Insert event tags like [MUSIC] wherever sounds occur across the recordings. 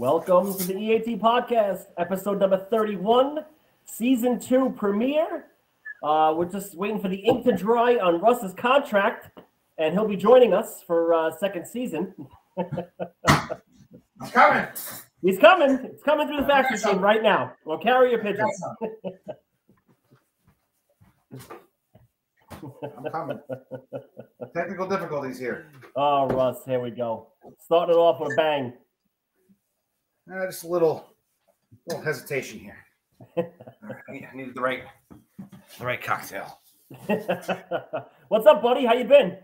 Welcome to the EAT podcast, episode number 31, season two premiere. Uh, we're just waiting for the ink to dry on Russ's contract, and he'll be joining us for uh, second season. [LAUGHS] He's coming. He's coming. It's coming through the fax machine right now. We'll carry your pigeons. I'm coming. [LAUGHS] Technical difficulties here. Oh, Russ, here we go. Starting it off with a bang. Uh, just a little, little hesitation here. I needed the right, the right cocktail. [LAUGHS] What's up, buddy? How you been?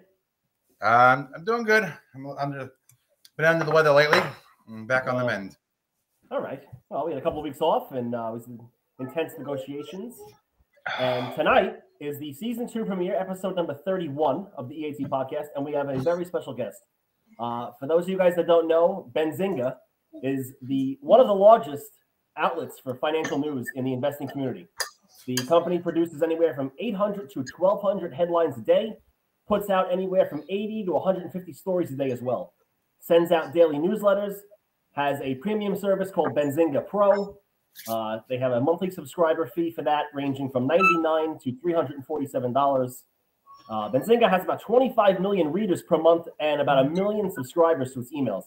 Um, I'm doing good. I'm under, been under the weather lately. I'm back on the mend. All right. Well, we had a couple of weeks off, and uh, it was intense negotiations. And [SIGHS] tonight is the season two premiere, episode number 31 of the EAT podcast, and we have a very special guest. Uh, for those of you guys that don't know, Benzinga is the one of the largest outlets for financial news in the investing community. The company produces anywhere from 800 to 1,200 headlines a day, puts out anywhere from 80 to 150 stories a day as well, sends out daily newsletters, has a premium service called Benzinga Pro. Uh, they have a monthly subscriber fee for that, ranging from 99 to 347 dollars. Uh, Benzinga has about 25 million readers per month and about a million subscribers to its emails.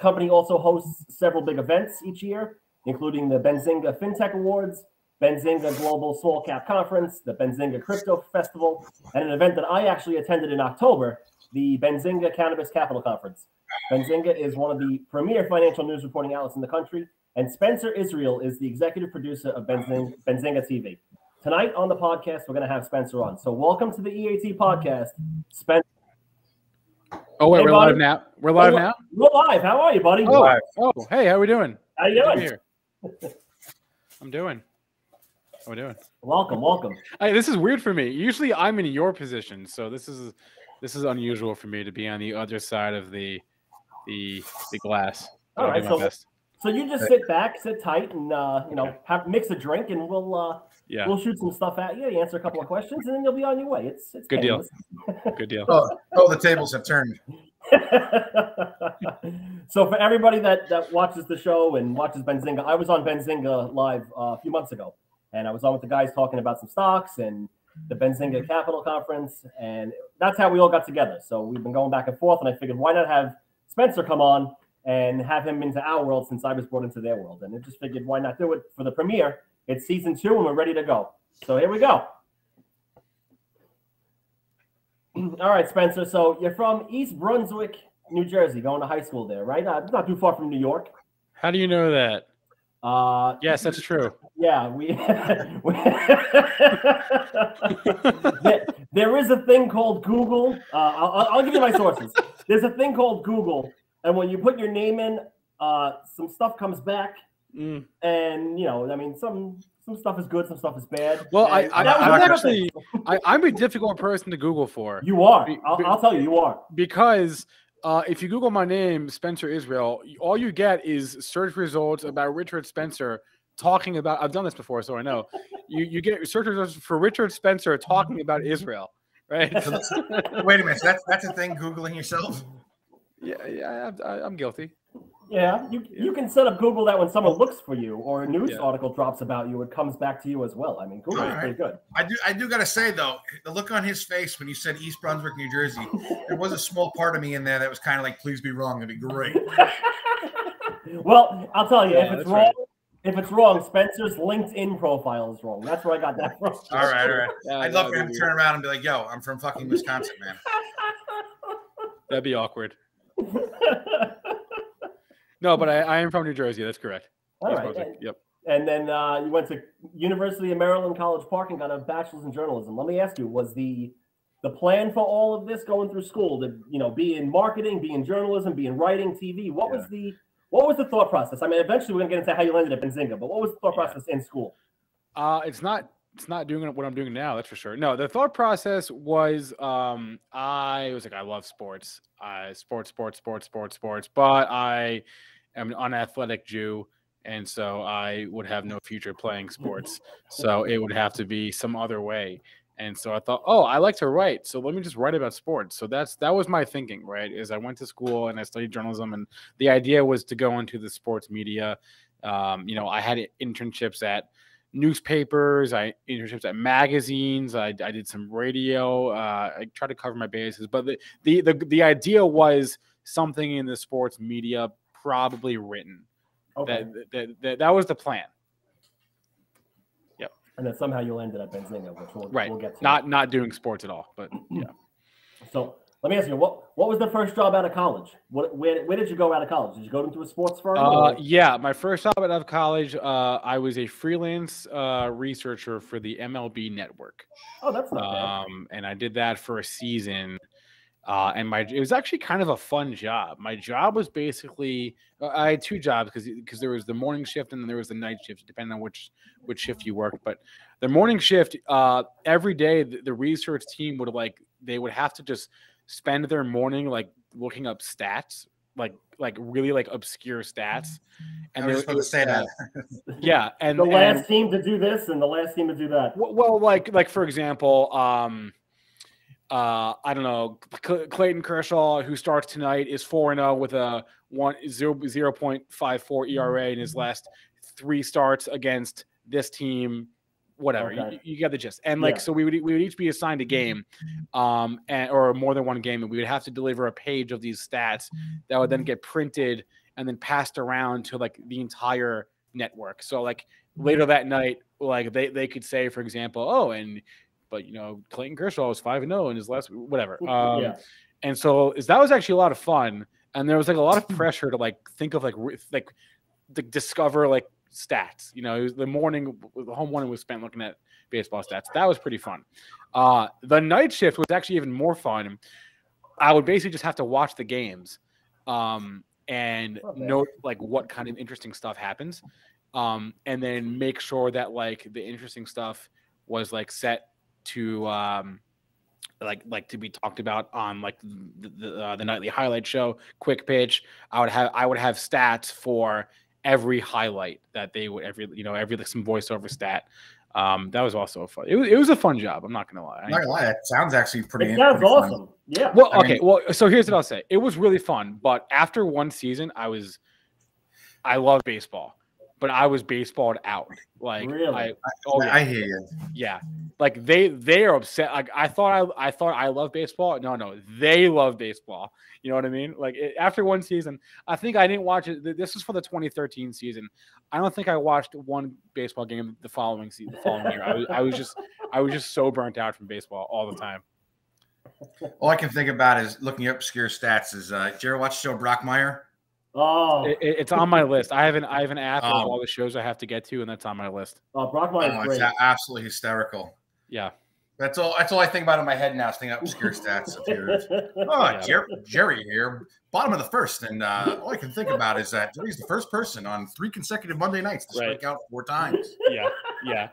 Company also hosts several big events each year, including the Benzinga FinTech Awards, Benzinga Global Small Cap Conference, the Benzinga Crypto Festival, and an event that I actually attended in October, the Benzinga Cannabis Capital Conference. Benzinga is one of the premier financial news reporting outlets in the country, and Spencer Israel is the executive producer of Benzinga, Benzinga TV. Tonight on the podcast, we're going to have Spencer on. So, welcome to the EAT podcast, Spencer. Oh wait, Hey, we're buddy. live now. We're live now. We're live. How are you, buddy? Oh, Live. oh, hey, how are we doing? How you doing? here. I'm doing. How are we doing? Welcome, welcome. Hey, this is weird for me. Usually, I'm in your position, so this is this is unusual for me to be on the other side of the the the glass. All right, so- best. So you just sit back, sit tight, and uh, you know, have mix a drink, and we'll uh, Yeah, we'll shoot some stuff at you. You answer a couple of questions, and then you'll be on your way. It's it's Good deal. [LAUGHS] good deal. Oh, oh, the tables have turned. [LAUGHS] so for everybody that that watches the show and watches Benzinga, I was on Benzinga live uh, a few months ago, and I was on with the guys talking about some stocks and the Benzinga Capital Conference, and that's how we all got together. So we've been going back and forth, and I figured why not have Spencer come on and have him into our world since I was brought into their world, and I just figured why not do it for the premiere. It's season two, and we're ready to go. So here we go. [CLEARS THROAT] All right, Spencer. So you're from East Brunswick, New Jersey, going to high school there, right? Uh, it's not too far from New York. How do you know that? Uh, Yes, that's true. yeah, [LAUGHS] we. there, there is a thing called Google. Uh, I'll, I'll- I'll give you my sources. There's a thing called Google, and when you put your name in, uh, some stuff comes back, Mm. and you know, I mean, some some stuff is good, some stuff is bad. Well, and I, I am actually. I, I'm a difficult person to Google for. You are. Be- I'll, I'll tell you, you are. because uh, if you Google my name, Spencer Israel, all you get is search results about Richard Spencer talking about. I've done this before, so I know. You you get search results for Richard Spencer talking about Israel, right? Wait a minute. That's that's a thing. Googling yourself. yeah, yeah, I, I, I'm guilty. Yeah, you you can set up Google that when someone looks for you or a news Yeah. article drops about you, it comes back to you as well. I mean, Google is pretty good. I do. I do gotta say though, the look on his face when you said East Brunswick, New Jersey, there was a small part of me in there that was kind of like, "Please be wrong." It'd be great. [LAUGHS] well, I'll tell you, Yeah, if it's wrong, right. if it's wrong, Spencer's LinkedIn profile is wrong. That's where I got that from. All right, all right. [LAUGHS] Yeah, I'd love for him to turn around and be like, "Yo, I'm from fucking Wisconsin, man." [LAUGHS] That'd be awkward. No, but I, I am from New Jersey. That's correct. All right. And, Yep. and then uh, you went to University of Maryland College Park and got a bachelor's in journalism. Let me ask you, was the the plan for all of this going through school to you know be in marketing, be in journalism, be in writing, TV? What was the what was the thought process? I mean, eventually we're gonna get into how you landed at Benzinga, but what was the thought Yeah. process in school? Uh, it's not it's not doing what I'm doing now. That's for sure. No, the thought process was um, I was like, I love sports, uh, sports, sports, sports, sports, sports, but I am an unathletic Jew, and so I would have no future playing sports. so it would have to be some other way. And so I thought, oh, I like to write, so let me just write about sports. So that's that was my thinking, right? Is I went to school and I studied journalism, and the idea was to go into the sports media. Um, you know, I had internships at newspapers, I internships at magazines, I, I did some radio. Uh, I tried to cover my bases, but the, the the the idea was something in the sports media, probably written. Okay. That, that, that that was the plan. Yep. And then somehow you'll end it at Benzinga, which we'll, Right. we'll get to. Not not doing sports at all, but yeah. [CLEARS THROAT] So let me ask you, what what was the first job out of college? What where, where did you go out of college? Did you go into a sports firm? Uh, yeah, my first job out of college, uh, I was a freelance uh, researcher for the MLB Network, oh, that's not bad. um, and I did that for a season. Uh, and my it was actually kind of a fun job. My job was basically uh, I had two jobs because because there was the morning shift and then there was the night shift, depending on which which shift you worked. But the morning shift, uh, every day the, the research team would like they would have to just spend their morning like looking up stats, like like really like obscure stats. I And was there- just to say that. [LAUGHS] yeah, and the and- last team to do this and the last team to do that. well, well, like like for example, um, uh, I don't know, Cl- Clayton Kershaw, who starts tonight, is four and zero with a one zero zero point five four ERA in his last three starts against this team. Whatever you, Okay. you get the gist, and like Yeah. so, we would we would each be assigned a game, um, and or more than one game, and we would have to deliver a page of these stats that would then get printed and then passed around to like the entire network. So like later that night, like they they could say, for example, oh, and but you know Clayton Kershaw was five and zero in his last whatever. Um, yeah. And so is that was actually a lot of fun, and there was like a lot of [LAUGHS] pressure to like think of like like to discover like stats. You know, the morning, the whole morning was spent looking at baseball stats. That was pretty fun. Uh, the night shift was actually even more fun. I would basically just have to watch the games, um, and Not note like what kind of interesting stuff happens, um, and then make sure that like the interesting stuff was like set to um, like like to be talked about on like the the, uh, the nightly highlight show, quick pitch. I would have I would have stats for every highlight that they would every you know every like some voiceover stat. Um, that was also a fun. It was it was a fun job. I'm not gonna lie. I I'm not gonna lie, that sounds actually pretty. It sounds pretty fun. awesome. Yeah. well, I okay. mean- well, so here's what I'll say. It was really fun, but after one season, I was, I love baseball, but I was baseballed out. Like, Really? I, oh yeah, I hear you. yeah. Like they, they are upset. Like I thought, I, I thought I love baseball. No, no, they love baseball. You know what I mean? Like it, after one season, I think I didn't watch it. This is for the 2013 season. I don't think I watched one baseball game the following season, the following year. I was, I was just, I was just so burnt out from baseball all the time. All I can think about is looking up obscure stats. Is uh, did you ever watch the show Brockmire? Oh, It, it- it's on my list. I have an I have an app of Um, all the shows I have to get to, and that's on my list. oh Brockmire's Oh, it's great. absolutely hysterical. Yeah, That's all. That's all I think about in my head now. Is thinking up obscure stats. of yours. [LAUGHS] Oh, Yeah. Jer- Jerry here, bottom of the first, and uh, all I can think about is that Jerry's the first person on three consecutive Monday nights to Right. strike out four times. yeah, yeah,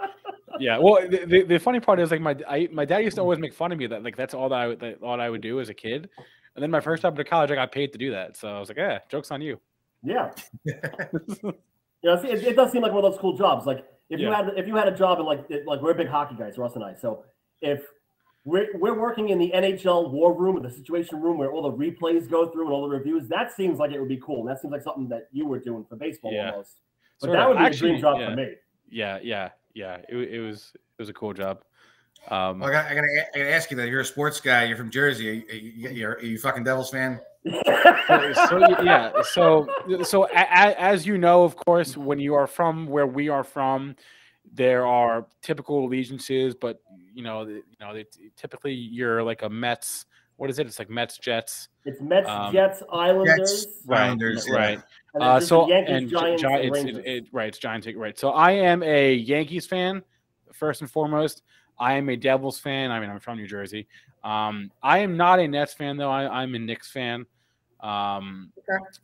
yeah. Well, the, the, the funny part is like my I, my dad used to always make fun of me that like that's all that I would- that all I would do as a kid, and then my first job at college I got paid to do that. So I was like, yeah, jokes on you. Yeah. [LAUGHS] You know, see, it, it does seem like one of those cool jobs. Like if you had if you had a job and like like we're big hockey guys, Russ and I. So if we're we're working in the NHL war room or the situation room where all the replays go through and all the reviews, that seems like it would be cool. And that seems like something that you were doing for baseball Yeah. almost. But Sort that of. would be Actually, a dream job yeah. for me. Yeah, yeah, yeah. It, it was it was a cool job. Um, Well, I, got, I, gotta, I gotta ask you that you're a sports guy. You're from Jersey. Are you, are you, you're, are you a fucking Devils fan? So, so, yeah so so a, a, as you know of course when you are from where we are from there are typical allegiances but you know the- you know they, typically you're like a mets what is it? It's like mets jets It's Mets, Um, Jets, Islanders, Jets, Islanders, right and then uh, so the Yankees, and Giants, Gi- and it's, it, it, right it's giants right. So i am a yankees fan first and foremost. I am a devils fan. I mean i'm from new jersey. Um i am not a nets fan though. I, i'm a knicks fan um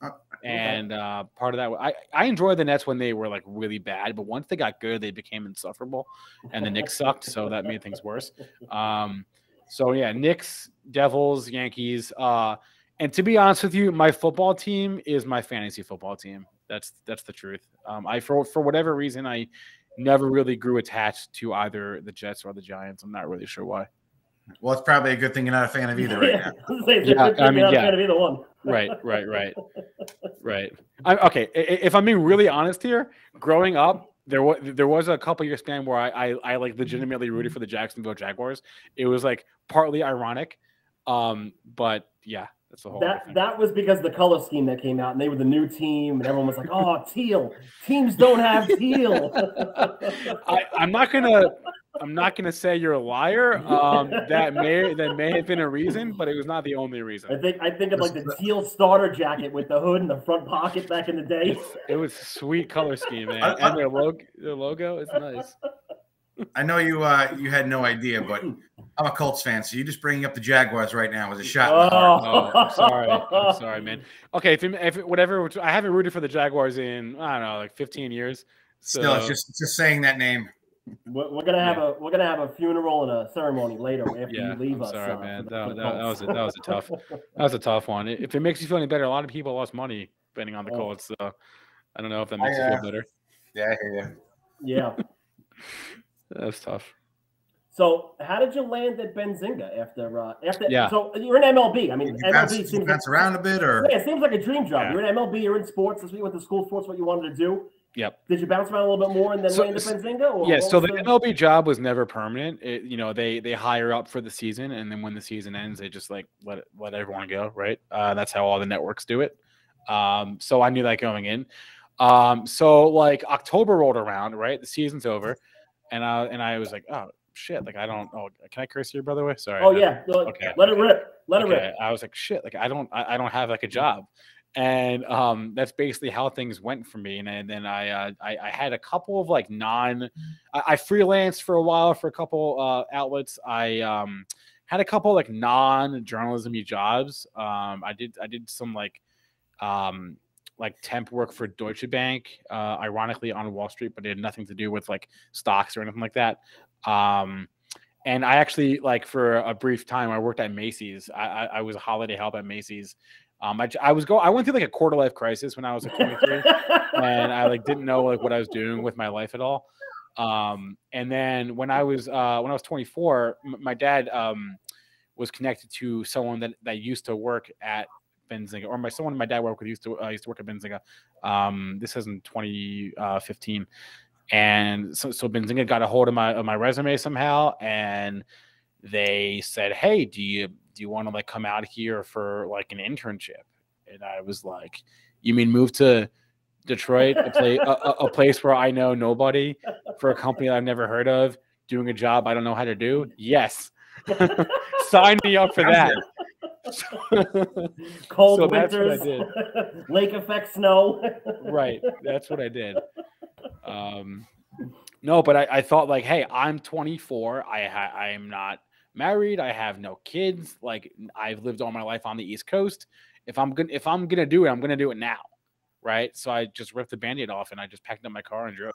Uh, and uh, part of that, I I enjoyed the Nets when they were like really bad, but once they got good, they became insufferable, and the Knicks sucked, so that made things worse. Um, so yeah, Knicks, Devils, Yankees, uh, and to be honest with you, my football team is my fantasy football team. That's that's the truth. Um, I for for whatever reason, I never really grew attached to either the Jets or the Giants. I'm not really sure why. Well, it's probably a good thing you're not a fan of either right now. [LAUGHS] Yeah, I mean, yeah. Fan of either one. Right, right, right, [LAUGHS] right. I, okay, i- i- if I'm being really honest here, growing up, there was there was a couple year span where I, I I like legitimately rooted for the Jacksonville Jaguars. It was like partly ironic, um, but yeah, that's the whole. That thing. that was because the color scheme that came out, and they were the new team, and everyone was like, "Oh, teal teams don't have teal." [LAUGHS] I, I'm not gonna I'm not gonna say you're a liar. Um, [LAUGHS] that may that may have been a reason, but it was not the only reason. I reason. think I think of like the teal starter jacket with the hood and the front pocket back in the day. It was sweet color scheme, man, I- I- and their logo their logo is nice. I know you uh you had no idea, but I'm a Colts fan, so you just bringing up the Jaguars right now was a shot. in the heart. Oh, I'm sorry. I'm sorry, man. Okay, if, it- if it- whatever, I haven't rooted for the Jaguars in I don't know, like 15 years. So, Still, it's just just saying that name. We're, we're gonna have a we're gonna have a funeral and a ceremony later after yeah, you leave I'm us. sorry, uh, man. That, that, that was a, that was a tough that was a tough one. If it makes you feel any better, a lot of people lost money betting on the Oh. Colts. So I don't know if that makes you feel uh, better. Yeah, I hear you. yeah. [LAUGHS] That was tough. So how did you land at Benzinga after uh, after? Yeah. So you're in MLB. I mean, Did you bounce, MLB did you seems bounce like, around a bit, or Yeah, it seems like a dream job. Yeah. You're in MLB. You're in sports. That's what you went to school for. It's what you wanted to do. Yep. Did you bounce around a little bit more and then So- land at Benzinga? Or Yeah, so was the MLB job was never permanent. It, you know, they they hire up for the season, and then when the season ends, they just like let it, let everyone go. Right. Uh, that's how all the networks do it. Um, so I knew that going in. Um, so like October rolled around, right? The season's over, and I and I was like, oh shit, like I don't. Oh, can I curse here, by the way? Sorry. Oh no. yeah. No, Okay. Let it rip. Let it Okay, rip. I was like, shit, like I don't, I, I don't have like a job, and um, that's basically how things went for me. And, then- then I, uh, I, I had a couple of like non, I, I freelanced for a while for a couple uh, outlets. I um, had a couple like non-journalism jobs. Um, I did, I did some like, um, like temp work for Deutsche Bank, uh, ironically on Wall Street, but it had nothing to do with like stocks or anything like that. Um, and I actually like for a brief time I worked at Macy's. I, I, I was a holiday help at Macy's. Um, I, I was go I went through like a quarter life crisis when I was like 23, [LAUGHS] and I like didn't know like what I was doing with my life at all. Um, and then when I was uh, when I was 24, m- my dad um, was connected to someone that that used to work at Benzinga, or my someone my dad worked with used to uh, used to work at Benzinga. Um, this is in 2015, and so so Benzinga got a hold of my of my resume somehow, and they said, "Hey, do you do you want to like come out here for like an internship?" And I was like, "You mean move to Detroit, a, a, a- place where I know nobody, for a company I've never heard of, doing a job I don't know how to do? Yes, [LAUGHS] sign me up for that." [LAUGHS] Cold So that's what I winters, [LAUGHS] lake effect snow. right that's what i did um no but i, I thought like hey i'm 24 i i am not married i have no kids like i've lived all my life on the east coast if i'm gonna if i'm gonna do it i'm gonna do it now right so i just ripped the band-aid off and i just packed up my car and drove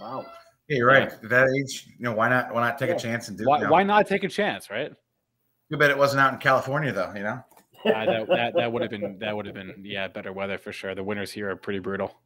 wow. Yeah, you're right. At that age, you know, why not? Why not take Yeah. a chance and do? why, you know, why not take a chance right You bet it wasn't out in California, though. You know. uh, that, that, that would have been that would have been yeah better weather for sure the winters here are pretty brutal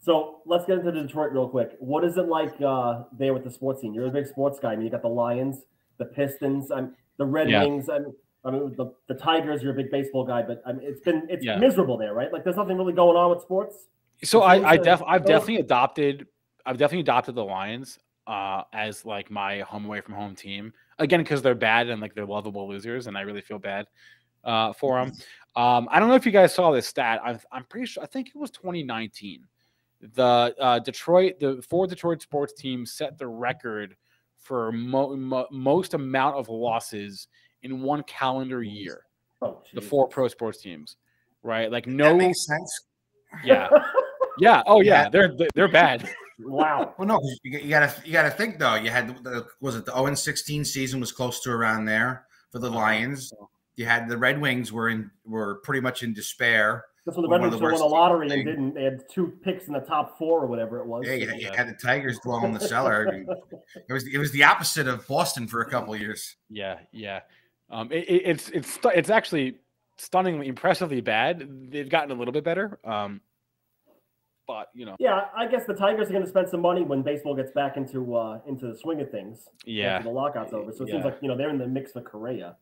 So let's get into Detroit real quick. What is it like uh, there with the sports scene? You're a big sports guy. I mean, you got the Lions, the Pistons, I'm the Red Yeah. Wings. I'm, I mean, the, the Tigers. You're a big baseball guy, but I mean, it's been it's Yeah. miserable there, right? Like, there's nothing really going on with sports. So It I, seems I to- def, I've oh. definitely adopted, I've definitely adopted the Lions uh, as like my home away from home team again because they're bad and like they're lovable losers, and I really feel bad uh, for them. Um, I don't know if you guys saw this stat. I'm, I'm pretty sure. I think it was 2019. The uh, Detroit, the four Detroit sports teams set the record for mo- mo- most amount of losses in one calendar oh, year. Oh, The four pro sports teams, right? Like That no, makes sense. yeah, yeah. Oh yeah, Yeah. they're they're bad. [LAUGHS] Wow. Well, no, you, you gotta you gotta think though. You had the was it the 0 16 season was close to around there for the uh-huh. Lions. You had the Red Wings were in were pretty much in despair. That's when the One Red of Wings the won the lottery and didn't. They had two picks in the top four or whatever it was. Yeah, you, you Yeah. had the Tigers dwell in the cellar. I mean, [LAUGHS] it was it was the opposite of Boston for a couple of years. Yeah, yeah. Um, it, it- it's it's it's actually stunningly, impressively bad. They've gotten a little bit better. Um, but you know, Yeah, I guess the Tigers are going to spend some money when baseball gets back into uh, into the swing of things. yeah, after the lockout's over. So it Yeah. seems like you know they're in the mix for Correa.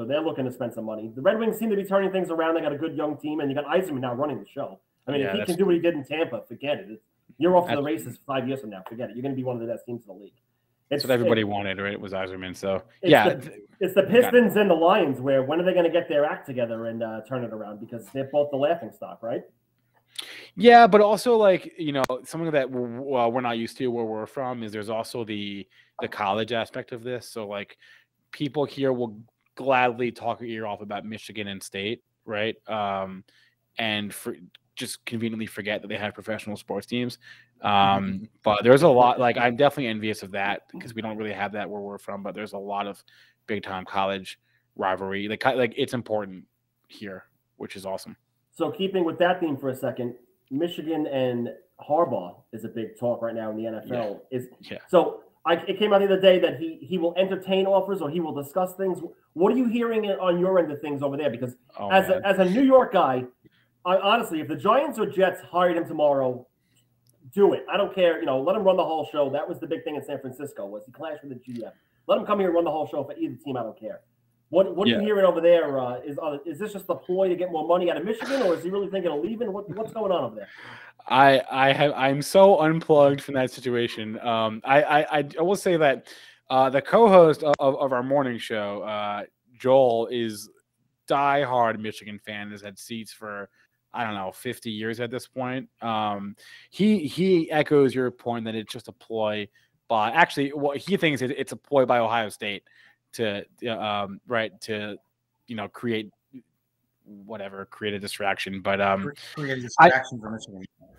So they're looking to spend some money. The Red Wings seem to be turning things around. They got a good young team, and you got Yzerman now running the show. I mean, Yeah, if he that's- can do what he did in Tampa, forget it. It's- You're off to the races five years from now. Forget it. You're going to be one of the best teams in the league. that's what everybody wanted, right? It was Yzerman. So It's yeah, the- It's the Pistons and the Lions. Where when are they going to get their act together and uh, turn it around? Because they're both the laughing stock, right? Yeah, but also like you know something that we're, well, we're not used to where we're from is there's also the the college aspect of this. So like people here will gladly talk your ear off about Michigan and State, right? Um, and for just conveniently forget that they have professional sports teams. Um, but there's a lot like I'm definitely envious of that because we don't really have that where we're from. But there's a lot of big time college rivalry. Like like it's important here, which is awesome. So keeping with that theme for a second, Michigan and Harbaugh is a big talk right now in the NFL. Is Yeah. so I, it came out the other day that he he will entertain offers or he will discuss things. What are you hearing on your end of things over there? Because Oh, as man. a, as a New York guy, I, honestly, if the Giants or Jets hired him tomorrow, do it. I don't care. You know, let him run the whole show. That was the big thing in San Francisco was he clashed with the GM. Let him come here and run the whole show for either team. I don't care. What what are Yeah. you hearing over there? Uh, is uh, is this just a ploy to get more money out of Michigan, or is he really thinking of leaving? What what's going on over there? I I have I'm so unplugged from that situation. Um, I I I, I will say that uh, the co-host of, of, our morning show, uh, Joel, is diehard Michigan fan. Has had seats for I don't know 50 years at this point. Um, he he echoes your point that it's just a ploy. By actually, what he thinks it's a ploy by Ohio State to um, right to you know create whatever create a distraction. But um, for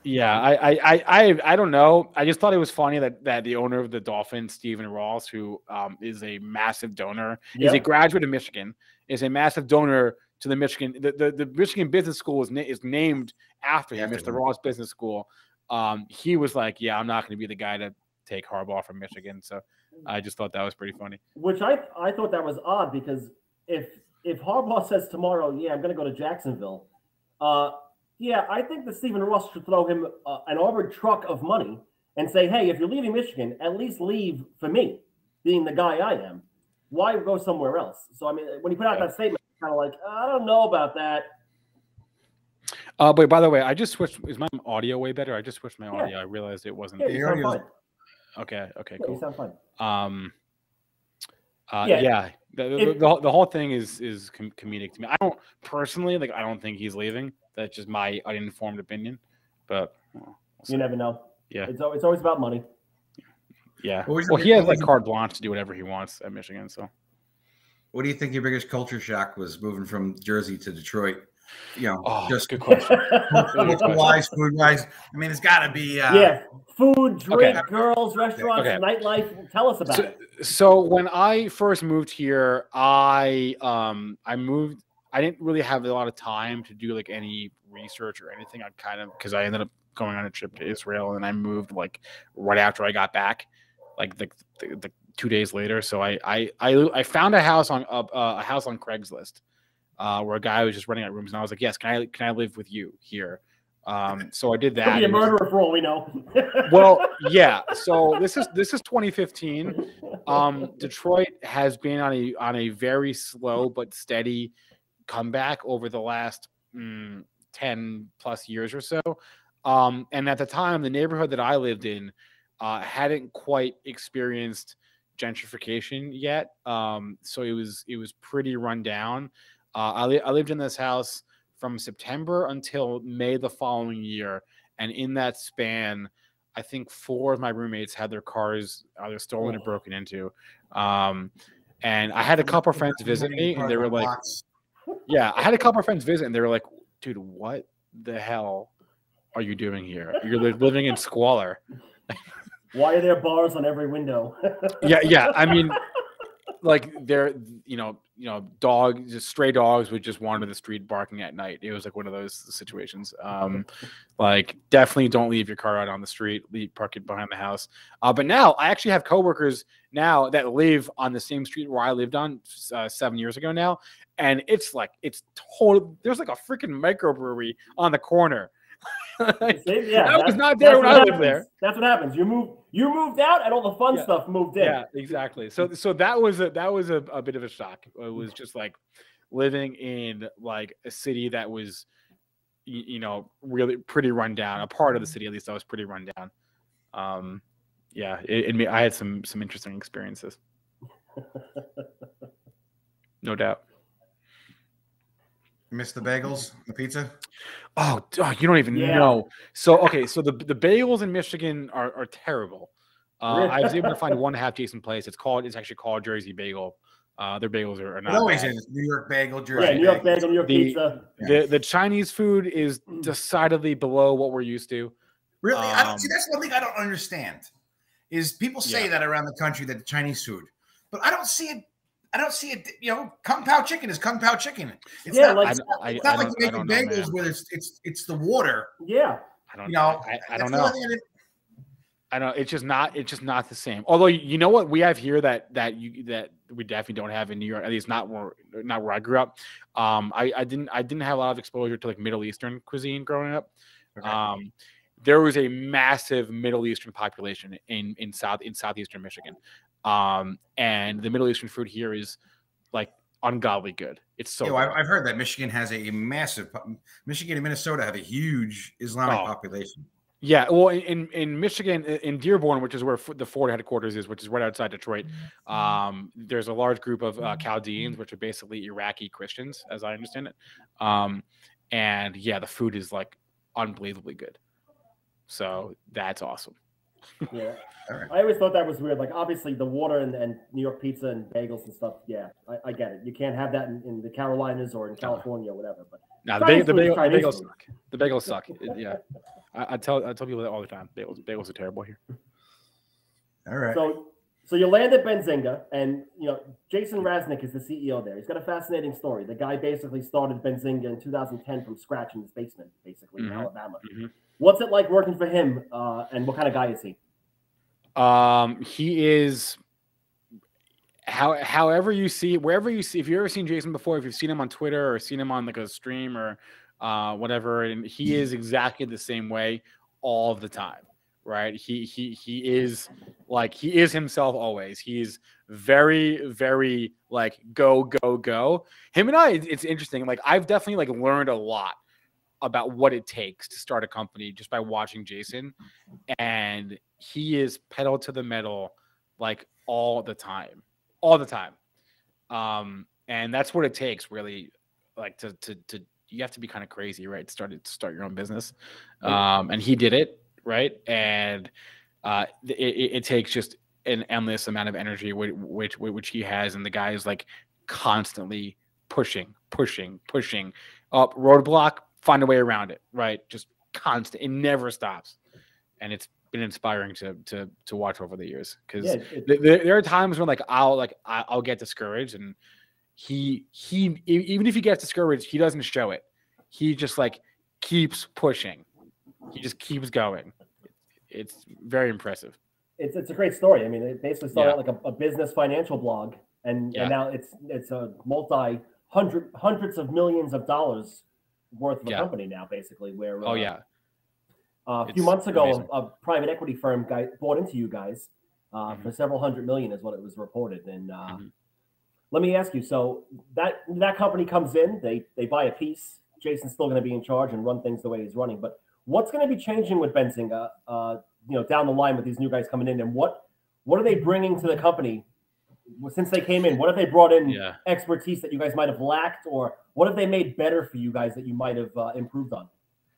yeah, I, I, I, I, I don't know. I just thought it was funny that that the owner of the Dolphins, Stephen Ross, who um, is a massive donor, is a graduate of Michigan, is a massive donor to the Michigan. The, the, the Michigan Business School is na- is named after him. It's the. Ross Business School. Um, he was like, "Yeah, I'm not going to be the guy to take Harbaugh from Michigan." So I just thought that was pretty funny. Which I I thought that was odd because if if Harbaugh says tomorrow, yeah, I'm going to go to Jacksonville, uh, yeah, I think that Stephen Ross should throw him uh, an armored truck of money and say, hey, if you're leaving Michigan, at least leave for me, being the guy I am. Why go somewhere else? So I mean, when he put out that statement, kind of like, I don't know about that. Uh, but by the way, I just switched. Is my audio way better? I just switched my Yeah. audio. I realized it wasn't. Yeah, you Your sound audio's- fine. Okay. Okay. Yeah, Cool. you sound fine. um uh, Yeah. yeah, The, the, If- the, whole- the whole thing is is com- comedic to me. I don't personally like. I don't think he's leaving. That's just my uninformed opinion. But well, we'll. You never know. Yeah. It's, al- it's always about money. yeah. What Well, he has like carte blanche to do whatever he wants at Michigan. So What do you think your biggest culture shock was moving from Jersey to Detroit? You know, oh, just good question. [LAUGHS] [LAUGHS] culture wise, food wise. I mean, it's got to be. Uh, yeah. Food, drink, Okay. girls, restaurants, Okay. nightlife. Tell us about so, it. So when I first moved here, I um I moved. I didn't really have a lot of time to do like any research or anything. I kind of because I ended up going on a trip to Israel and I moved like right after I got back, like the, the, the two days later. So I I I, I found a house on uh, a house on Craigslist. Uh, where a guy was just renting out rooms, and I was like, "Yes, can I can I live with you here?" Um, so I did that. be a murderer for all we know. [LAUGHS] well, yeah. So this is this is 2015. Um, Detroit has been on a on a very slow but steady comeback over the last mm, 10 plus years or so. Um, and at the time, the neighborhood that I lived in uh, hadn't quite experienced gentrification yet. Um, so it was it was pretty run down. Uh, I, li- I lived in this house from September until May the following year, and in that span, I think four of my roommates had their cars either stolen or Oh. broken into. Um, and I had a couple of friends visit me, and they were like, "Yeah," I had a couple of friends visit, and they were like, "Dude, what the hell are you doing here? You're living in squalor." Why are there bars on every window? Yeah, yeah. I mean, [LAUGHS] like they're you know you know dogs just stray dogs would just wander the street barking at night it was like one of those situations um [LAUGHS] like definitely don't leave your car out on the street leave park it behind the house uh, but now i actually have coworkers now that live on the same street where i lived on uh, seven years ago now and it's like it's total there's like a freaking microbrewery on the corner [LAUGHS] Like, Yeah, that was not there when I lived happens. there. That's what happens. You move, you moved out, and all the fun Yeah. stuff moved in. yeah, exactly. So so that was a that was a, a bit of a shock. It was just like living in like a city that was y- you know really pretty run down. A part of the city, at least, that was pretty run down. Um, yeah, it, it, I had some some interesting experiences. [LAUGHS] No doubt. Miss the bagels, the pizza. Oh, oh, you don't even Yeah. know. So okay, so the the bagels in Michigan are, are terrible. Uh, I was able to find one half decent place. It's called it's actually called Jersey Bagel. Uh, their bagels are, are It not always bad. is New York bagel, Jersey Yeah, New York bagel. bagel, New York The- pizza. The the Chinese food is decidedly below what we're used to. Really, I don't Um, see. That's one thing I don't understand. Is people say Yeah. that around the country that the Chinese food, but I don't see it. I don't see it. You know, kung pao chicken is kung pao chicken. It's Yeah, not like- it's I- not, I- not I like don't- you're making don't know, bagels where it's it's it's the water. Yeah, I don't You know, I, I don't know. I didn't- I don't. It's just not. It's just not the same. Although you know what we have here that that you that we definitely don't have in New York. At least not where not where I grew up. Um, I I didn't I didn't have a lot of exposure to like Middle Eastern cuisine growing up. Okay. Um, there was a massive Middle Eastern population in in South in southeastern Michigan, um, and the Middle Eastern food here is like ungodly good. It's so good. I've, heard that Michigan has a massive. Michigan and Minnesota have a huge Islamic Oh. population. Yeah, well, in in, Michigan, in Dearborn, which is where the Ford headquarters is, which is right outside Detroit, um, there's a large group of uh, Chaldeans, which are basically Iraqi Christians, as I understand it. Um, and yeah, the food is like unbelievably good. So that's awesome. Yeah. Right. I always thought that was weird. Like, obviously, the water and, and New York pizza and bagels and stuff. Yeah, I, I get it. You can't have that in, in the Carolinas or in California or whatever. But Now the, bagel, the, bagel, the bagels food. suck. The bagels suck. It- yeah, I, I tell I tell people that all the time. Bagels bagels are terrible here. All right. So, so you land at Benzinga, and you know Jason Raznick is the CEO there. He's got a fascinating story. The guy basically started Benzinga in 2010 from scratch in his basement, basically in Mhm. Alabama. Mhm. What's it like working for him, uh, and what kind of guy is he? Um, he is. How, however you see wherever you see if you've ever seen Jason before, if you've seen him on Twitter or seen him on like a stream or uh, whatever, and he is exactly the same way all the time, right? He he he is like he is himself always. He's very very like go go go. Him and I, it's- interesting. Like I've definitely like learned a lot about what it takes to start a company just by watching Jason, and he is pedal to the metal like all the time all the time. Um and that's what it takes really like to to, to you have to be kind of crazy right to start to start your own business. Um and he did it right? And uh it, it, it takes just an endless amount of energy which, which which he has and the guy is like constantly pushing pushing pushing up roadblock find a way around it right? Just constant it never stops. And it's been inspiring to to to watch over the years. Because Yeah, there, there are times when like I'll like I- I'll get discouraged and he he even if he gets discouraged he doesn't show it. He just like keeps pushing. He just keeps going. It's very impressive. It's it's a great story. I mean, it basically started Yeah. out like a, a business financial blog, and, Yeah. and now it's it's a multi hundred hundreds of millions of dollars worth of a company now, basically. Where oh uh, yeah Uh, a few months ago, a, a private equity firm guy bought into you guys uh, Mhm. for several hundred million, is what it was reported. And uh, Mhm. let me ask you: so that that company comes in, they they buy a piece. Jason's still going to be in charge and run things the way he's running. But what's going to be changing with Benzinga? Uh, you know, down the line with these new guys coming in, and what what are they bringing to the company since they came in? What have they brought in yeah expertise that you guys might have lacked, or what have they made better for you guys that you might have uh, improved on?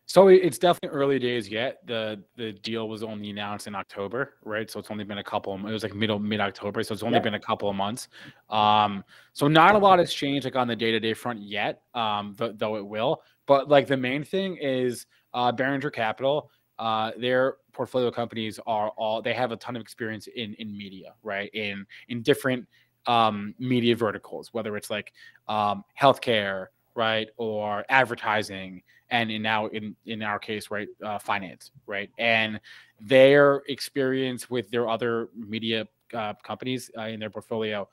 So it's definitely early days yet. The the deal was only announced in October, right? So it's only been a couple. Of, it was like middle mid October, so it's only Yep. been a couple of months. Um, so not a lot has changed like on the day to day front yet. Um, th- though it will. But like the main thing is uh, Beringer Capital. Uh, their portfolio companies are all they have a ton of experience in in media, right? In in different um, media verticals, whether it's like um, healthcare, right, or advertising, and in now in in our case, right, uh, finance, right, and their experience with their other media uh, companies uh, in their portfolio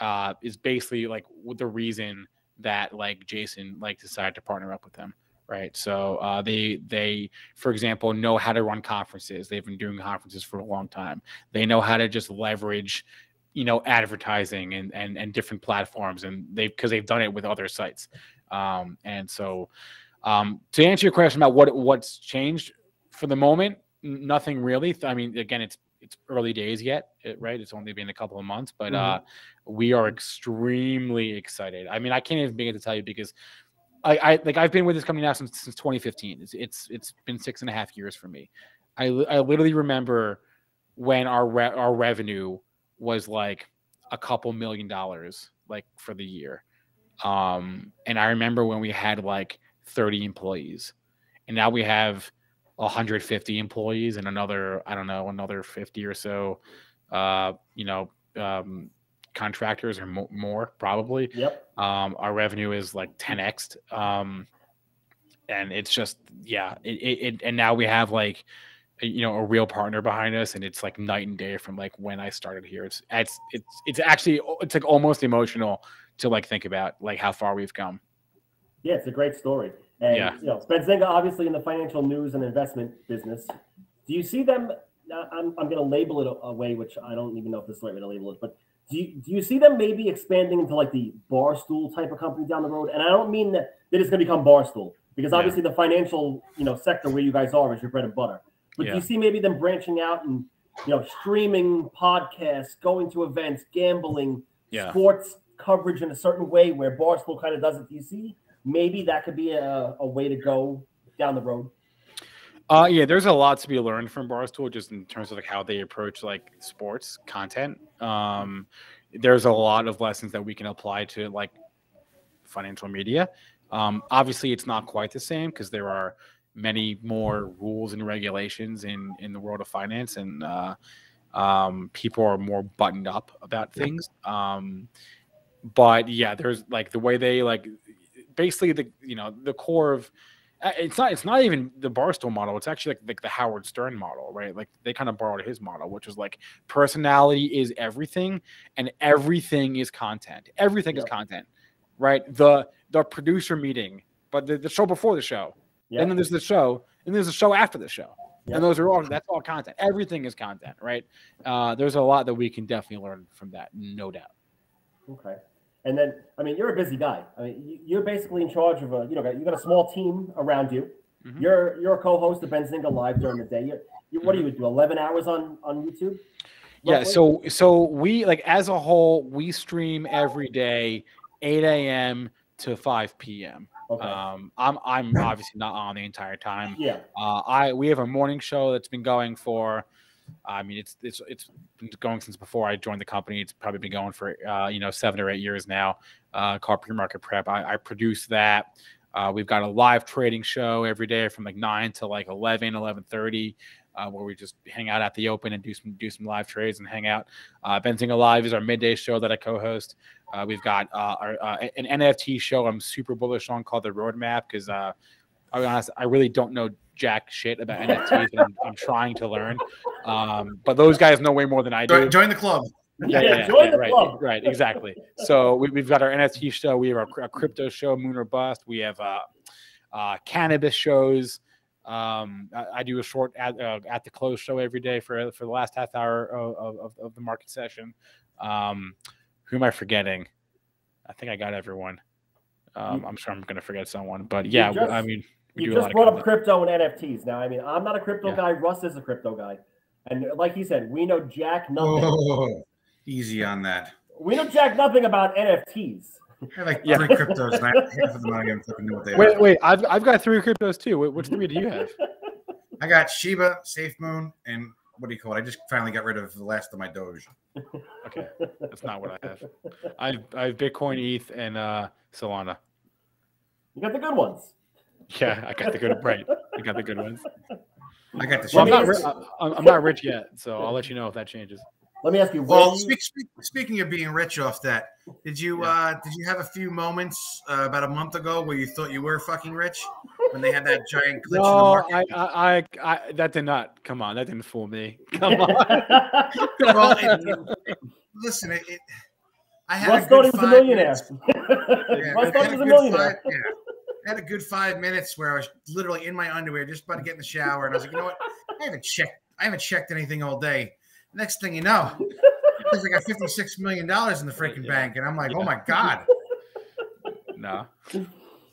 uh, is basically like the reason that like Jason like decided to partner up with them, right? So uh, they they, for example, know how to run conferences. They've been doing conferences for a long time. They know how to just leverage, you know, advertising and and and different platforms, and they because they've done it with other sites. Um, and so, um, to answer your question about what what's changed for the moment, nothing really. I mean, again, it's it's early days yet, right? It's only been a couple of months, but mm-hmm. uh, we are extremely excited. I mean, I can't even begin to tell you because I, I like I've been with this company now since, since 2015. It's, it's it's been six and a half years for me. I I literally remember when our re- our revenue was like a couple million dollars like for the year. Um, and I remember when we had like 30 employees, and now we have 150 employees and another I don't know another 50 or so, uh, you know, um, contractors or mo- more probably. Yep. Um, our revenue is like 10x. Um, and it's just yeah, it, it, it and now we have like you know a real partner behind us and it's like night and day from like when i started here it's it's it's, it's actually it's like almost emotional to like think about like how far we've come yeah it's a great story and yeah. you know Benzinga obviously in the financial news and investment business do you see them i'm, I'm going to label it a, a, way which i don't even know if this is the right way to label it but do you, do you see them maybe expanding into like the barstool type of company down the road? And I don't mean that, that it's going to become barstool because obviously yeah. the financial you know sector where you guys are is your bread and butter. But yeah. do you see maybe them branching out and you know streaming podcasts, going to events, gambling, yeah. sports coverage in a certain way where barstool kind of does it? Do you see maybe that could be a, a way to go down the road? Uh, yeah, there's a lot to be learned from Barstool just in terms of like how they approach like sports content. Um, there's a lot of lessons that we can apply to like financial media. Um, obviously, it's not quite the same because there are many more rules and regulations in in the world of finance, and uh, um, people are more buttoned up about things. Um, but yeah, there's like the way they like basically the you know the core of it's not it's not even the barstool model. It's actually like, like the howard stern model right? Like they kind of borrowed his model which is like personality is everything and everything is content. Everything is content right? The the producer meeting but the, the show before the show. And then there's the show and there's a show after the show. And those are all that's all content. Everything is content right? Uh, there's a lot that we can definitely learn from that no doubt. Okay and then, I mean, you're a busy guy. I mean, you're basically in charge of a, you know, you got a small team around you. Mm-hmm. You're you're a co-host of Benzinga Live during the day. You, you, what do you do? Eleven hours on on YouTube? Roughly? Yeah. So so we like as a whole, we stream every day, eight a.m. to five p.m. Okay. Um, I'm I'm obviously not on the entire time. Yeah. Uh, I we have a morning show that's been going for I mean, it's it's it's been going since before I joined the company. It's probably been going for uh, you know seven or eight years now. Uh, called pre-market prep. I, I produce that. Uh, we've got a live trading show every day from like 9 to like 11, 11.30, uh, where we just hang out at the open and do some do some live trades and hang out. Uh, Benzinga Live is our midday show that I co-host. Uh, we've got uh, our, uh, an NFT show I'm super bullish on called The Roadmap because uh, I'll be honest, I really don't know jack shit about [LAUGHS] NFTs, and I'm, I'm, trying to learn. Um, but those guys know way more than I do. Join the club. Yeah, yeah, yeah, yeah right, club. right, exactly. So we, have got our NFT show, we have our, our, crypto show, Moon or Bust. We have uh, uh, cannabis shows. Um, I, I, do a short at, uh, at the close show every day for for the last half hour of, of, of the market session. Um, who am I forgetting? I think I got everyone. Um, I'm sure I'm going to forget someone, but yeah, just, I mean, you just brought up crypto and NFTs. Now, I mean, I'm not a crypto yeah. guy. Russ is a crypto guy, and like he said, we know jack nothing. Oh, easy on that. We know jack nothing about NFTs. I like yeah. three cryptos. half of them I don't know what they wait, are. Wait, I've I've got three cryptos too. Which three do you have? [LAUGHS] I got Shiba, Safe Moon, and what do you call it? I just finally got rid of the last of my Doge. Okay, that's not what I have. I have, I have Bitcoin, ETH, and uh, Solana. You got the good ones. Yeah, I got the good right. I got the good ones. I got the. Well, I'm not. Ri- I'm not rich yet, so I'll let you know if that changes. Let me ask you. Well, speak, speak, speaking of being rich off that, did you yeah. uh did you have a few moments uh, about a month ago where you thought you were fucking rich when they had that giant glitch no, in the market? I, I, I, that did not. Come on, that didn't fool me. [LAUGHS] Come on. well, it, it, listen, it, I had Russ a good five a millionaire. Russ thought he was a millionaire. [LAUGHS] Five, yeah I had a good five minutes where I was literally in my underwear, just about to get in the shower, and I was like, you know what? I haven't checked. I haven't checked anything all day. Next thing you know, I got fifty six million dollars in the freaking Yeah. bank, and I'm like, oh my god. No.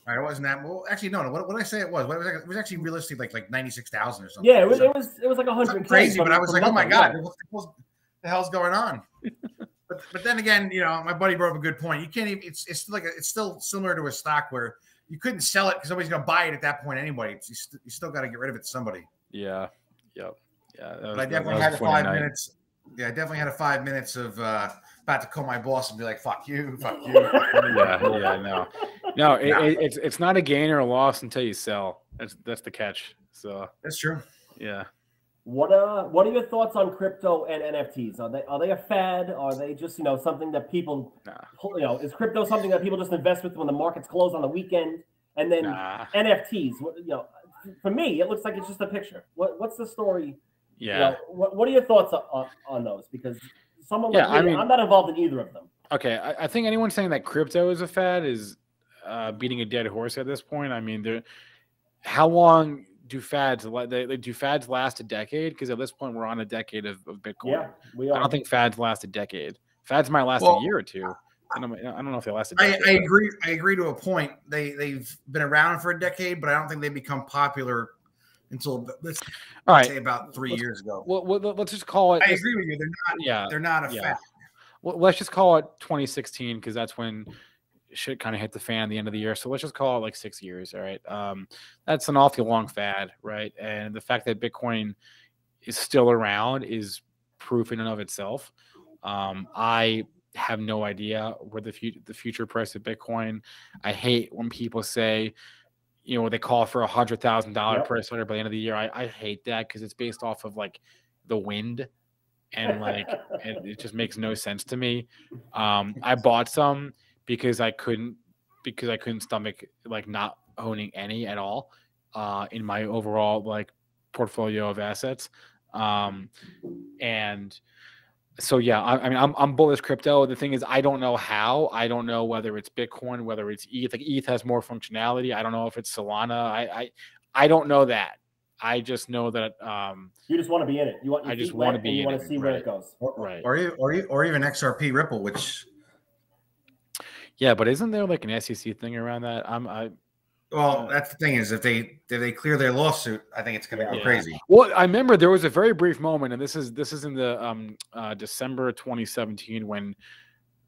All right, it wasn't that. Well, actually, no. no what, what did I say it was? What was it was actually realistic, like like ninety six thousand or something. Yeah, it was it was it was like a hundred crazy, but I was like, oh my god, what the hell's, the hell's going on? but but then again, you know, my buddy brought up a good point. You can't even. It's it's like a, it's still similar to a stock where you couldn't sell it because nobody's gonna buy it at that point anyway. You, st- you still got to get rid of it to somebody. Yeah. Yep. Yeah. Was, But I definitely had five minutes. Yeah, I definitely had a five minutes of uh about to call my boss and be like, "Fuck you, [LAUGHS] fuck you." Yeah. Yeah. No. No. [LAUGHS] It, it, it's it's not a gain or a loss until you sell. That's that's the catch. So That's true. yeah. What uh what are your thoughts on crypto and NFTs? Are they are they a fad? Are they just, you know, something that people Nah. you know, is crypto something that people just invest with when the markets close on the weekend? And then Nah. NFTs, what- you know, for me, it looks like it's just a picture. What what's the story? You Yeah. know, what, what are your thoughts on, on, those? Because someone like Yeah, I mean, I'm not involved in either of them. Okay, I, I think anyone saying that crypto is a fad is uh, beating a dead horse at this point. I mean, there, how long do fads they, they do fads last a decade? Because at this point, we're on a decade of, of Bitcoin. Yeah, we are. I don't think fads last a decade. Fads might last Well, a year or two. I don't, I don't know if they last a I, decade. I agree. I agree to a point. They they've been around for a decade, but I don't think they become popular until let's All right. say about 3 Let's- years ago. Well, well, let's just call it. I agree with you. They're not. Yeah. They're not a yeah. fact. Well, let's just call it 2016 because that's when shit kind of hit the fan at the end of the year. So let's just call it like six years. All right. Um, that's an awfully long fad, right? And the fact that Bitcoin is still around is proof in and of itself. Um, I have no idea where the future the future price of Bitcoin. I hate when people say, you know, they call for a hundred thousand dollar Yep. price order by the end of the year. I, I hate that because it's based off of like the wind and like [LAUGHS] it, it just makes no sense to me. Um, I bought some because I couldn't because I couldn't stomach like not owning any at all uh, in my overall like portfolio of assets. Um, and so yeah, I, I mean I'm I'm bullish crypto. The thing is I don't know how. I don't know whether it's Bitcoin, whether it's ETH. Like ETH has more functionality. I don't know if it's Solana. I I, I don't know that. I just know that um, you just want to be in it. You want your I just wanna be and you in want to see where right. it goes. right. Or, e- or, e- or even XRP Ripple, which Yeah, but isn't there like an SEC thing around that? I'm I well, Uh, that's the thing is if they if they clear their lawsuit, I think it's going to go Yeah. crazy. well, I remember there was a very brief moment, and this is this is in the um uh December 2017 when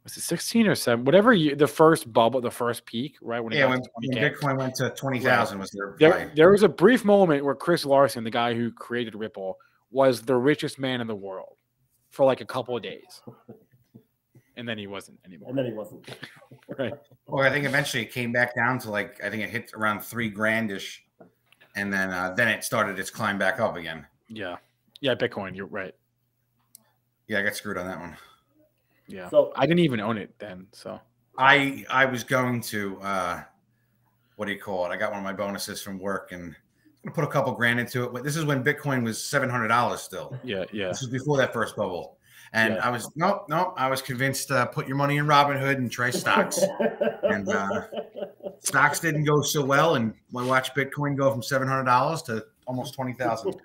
was it 16 or 7, whatever the first bubble, the first peak, right? When Yeah, when, when Bitcoin went to twenty thousand was their There, there was a brief moment where Chris Larsen, the guy who created Ripple, was the richest man in the world for like a couple of days. And then he wasn't anymore. And then he wasn't. [LAUGHS] [LAUGHS] Right. Well, I think eventually it came back down to like I think it hit around three grandish, and then uh, then it started its climb back up again. Yeah. Yeah, Bitcoin, you're right. Yeah, I got screwed on that one. Yeah. So I didn't even own it then. So I I was going to uh, what do you call it? I got one of my bonuses from work and I'm put a couple grand into it. This is when Bitcoin was seven hundred dollars still. yeah, yeah. This was before that first bubble. And Yeah. I was nope, nope. I was convinced uh, put your money in Robinhood and try stocks. And, uh, stocks didn't go so well, and I watched Bitcoin go from seven hundred dollars to almost twenty thousand.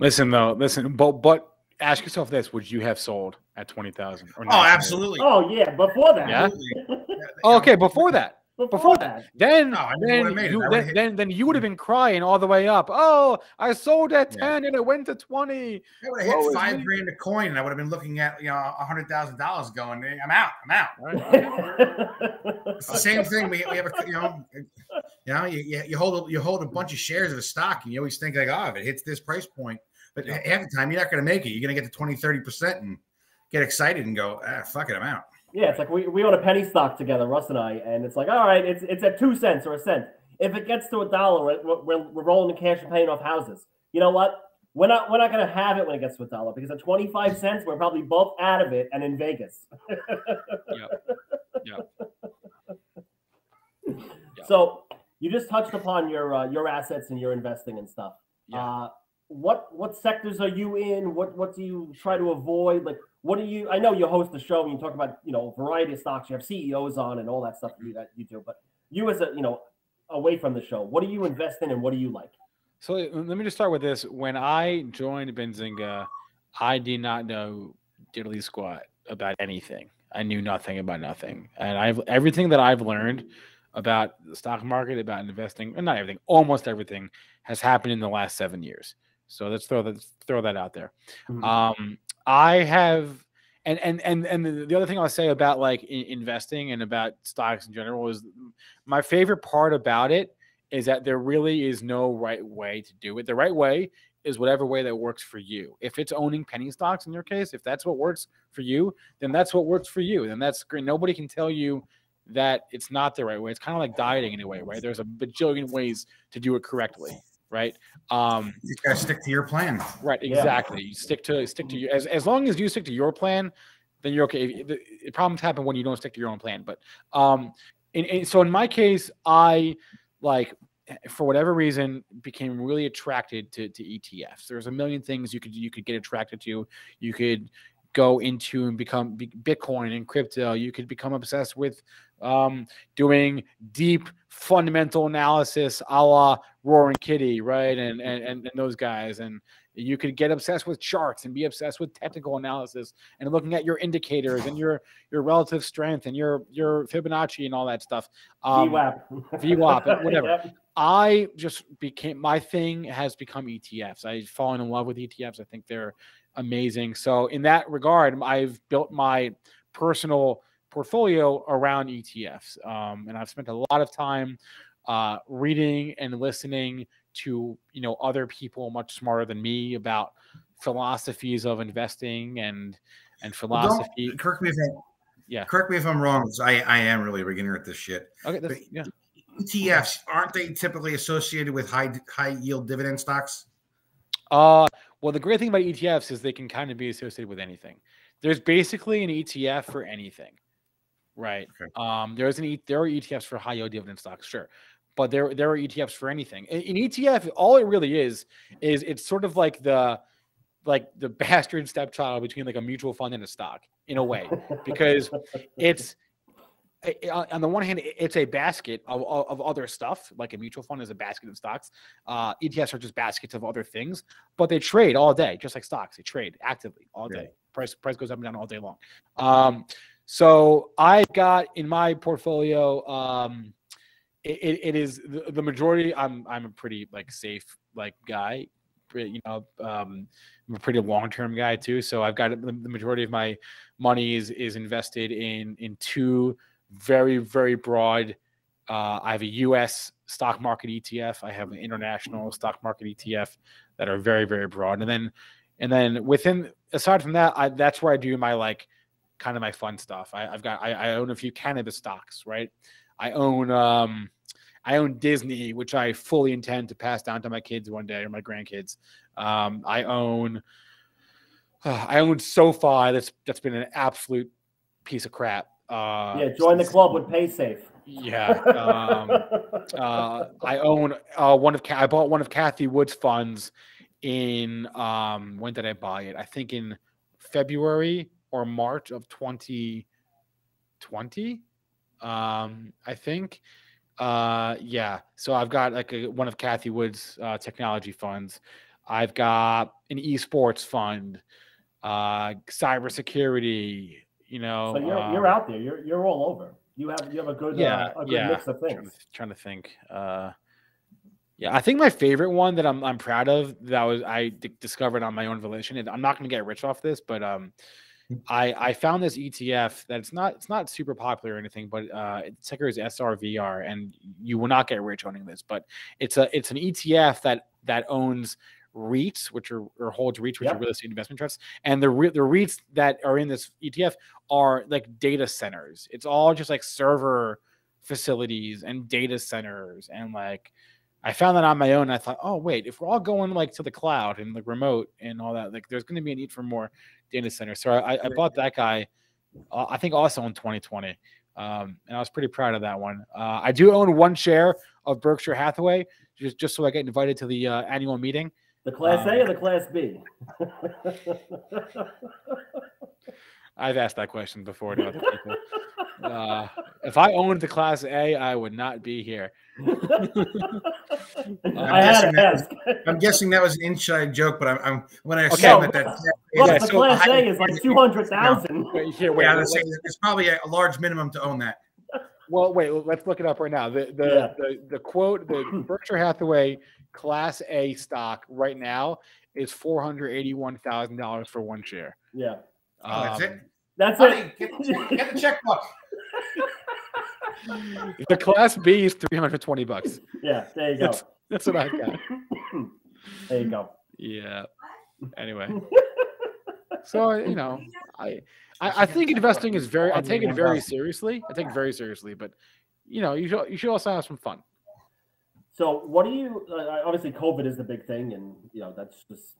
Listen though, listen, but but ask yourself this: Would you have sold at twenty thousand? Oh, absolutely. oh yeah, before that. Yeah? Absolutely. Oh, okay, before that, Before, Before that. then, No, then, would've made it. you, I then, hit- then, then you would have been crying all the way up. Oh, I sold at Yeah. ten and it went to twenty. I would have hit five me. grand a coin, and I would have been looking at you know a hundred thousand dollars, going, "I'm out, I'm out." It's the same thing. We, we have a you know, you know, you, you, you hold a, you hold a bunch of shares of a stock, and you always think like, oh, if it hits this price point, but Yeah. half the time you're not going to make it. You're going to get to 20, 30 percent, and get excited and go, ah, fuck it, I'm out. Yeah, it's like we, we own a penny stock together, Russ and I, and it's like, all right, it's it's at two cents or a cent. If it gets to a dollar, we're, we're, we're rolling the cash and paying off houses. You know what? We're not we're not gonna have it when it gets to a dollar because at twenty five cents, we're probably both out of it and in Vegas. [LAUGHS] Yeah. Yeah. So you just touched upon your uh, your assets and your investing and stuff. Yeah. Uh, what what sectors are you in? What what do you try to avoid? Like, what do you? I know you host the show and you talk about you know variety of stocks. You have CEOs on and all that stuff that you, that you do. But you as a you know away from the show? What do you invest in and what do you like? So let me just start with this. When I joined Benzinga, I did not know diddly squat about anything. I knew nothing about nothing, and I've everything that I've learned about the stock market, about investing, and not everything, almost everything has happened in the last seven years. So let's throw that throw that out there. Mhm. Um, I have, and and and and the other thing I'll say about like investing and about stocks in general is my favorite part about it is that there really is no right way to do it. The right way is whatever way that works for you. If it's owning penny stocks in your case, if that's what works for you, then that's what works for you. Then that's great. Nobody can tell you that it's not the right way. It's kind of like dieting in a way, right? There's a bajillion ways to do it correctly, right? Um, You just gotta stick to your plan. Right, Yeah. exactly. You stick to stick to your as as long as you stick to your plan, then you're okay. If- The, the problems happen when you don't stick to your own plan. But um, and, and so in my case, I like for whatever reason became really attracted to to ETFs. There's a million things you could you could get attracted to. You could go into and become Bitcoin and crypto. You could become obsessed with um, doing deep fundamental analysis, a la Roaring Kitty, right? And and and, and those guys and you could get obsessed with charts and be obsessed with technical analysis and looking at your indicators and your your relative strength and your your Fibonacci and all that stuff. Um, VWAP. VWAP, [LAUGHS] whatever. Yep. I just became my thing has become ETFs. I've fallen in love with ETFs. I think they're amazing. So in that regard, I've built my personal portfolio around ETFs, um, and I've spent a lot of time uh, reading and listening to you know other people much smarter than me about philosophies of investing and and don't- philosophy. correct me if I'm, Yeah. Correct me if I'm wrong. I, I am really a beginner at this shit. Okay, that's, yeah. ETFs aren't they typically associated with high high yield dividend stocks? Uh, well, the great thing about ETFs is they can kind of be associated with anything. There's basically an ETF for anything, right? Okay. Um, there's an e- there are ETFs for high yield dividend stocks, sure, but there there are ETFs for anything. An ETF, all it really is, is it's sort of like the like the [LAUGHS] bastard stepchild between like a mutual fund and a stock in a way, because it's on on the one hand, it's a basket of, of other stuff. Like a mutual fund is a basket of stocks. Uh, ETFs are just baskets of other things, but they trade all day, just like stocks. They trade actively all Yeah. day. Price price goes up and down all day long. Um, so I got in my portfolio. Um, it, it, is the, the majority. I'm I'm a pretty like safe like guy. You know, um, I'm a pretty long term guy too. So I've got the, the majority of my money is is invested in in two very very broad. Uh, I have a U.S. stock market ETF. I have an international stock market ETF that are very very broad, and then and then within aside from that, I, that's where I do my like kind of my fun stuff. I, I've got I, I own a few cannabis stocks, right? I own um I own Disney, which I fully intend to pass down to my kids one day or my grandkids. Um, I own I own SoFi. That's that's been an absolute piece of crap. Uh, yeah, join the club with PaySafe. Yeah. Um, [LAUGHS] uh, I own uh, one of I bought one of Cathie Wood's funds in um, when did I buy it? I think in February or March of 2020. Um, I think. Uh, yeah. So I've got like a, one of Cathie Wood's uh, technology funds. I've got an esports fund, uh, cybersecurity. You know, so you're um, you're out there. You're you're all over. You have you have a good yeah, uh, a good yeah. mix of trying things. to, trying to think. Uh, yeah, I think my favorite one that I'm I'm proud of that was I d- discovered on my own volition. And I'm not going to get rich off this, but um, I I found this ETF that it's not it's not super popular or anything, but uh, its ticker is SRVR, and you will not get rich owning this. But it's a it's an ETF that that owns REITs, which are or holds REITs, which Yep. are real estate investment trusts, and the re- the REITs that are in this ETF are like data centers. It's all just like server facilities and data centers and like I found that on my own. I thought, oh wait, if we're all going like to the cloud and the remote and all that, like there's going to be a need for more data centers. So I, I bought that guy. Uh, I think also in 2020, um, and I was pretty proud of that one. Uh, I do own one share of Berkshire Hathaway, just just so I get invited to the uh, annual meeting. The class Um, A or the class B? [LAUGHS] I've asked that question before to other people. Uh, if I owned the Class A, I would not be here. I had to ask. I'm guessing that was an inside joke, but I'm, I'm when I Okay. assume that that Look, Yeah, the so Class I- A is like [LAUGHS] two hundred thousand. Wait, here, wait. yeah, let- let's it's probably a, a large minimum to own that. well, wait. Let's look it up right now. The the Yeah. the, the quote the [CLEARS THROAT] Berkshire Hathaway Class A stock right now is four hundred eighty-one thousand dollars for one share. Yeah, Oh, that's Um, it. that's Honey, it. get, the check- get the checkbook. [LAUGHS] The Class B is three hundred twenty bucks. Yeah, there you go. That's, that's what I got. There you go. Yeah. Anyway, [LAUGHS] so you know, I, I I think investing is very. I take it very seriously. I take it very seriously, but you know, you should you should also have some fun. So, what do you? Uh, obviously, COVID is the big thing, and you know that's just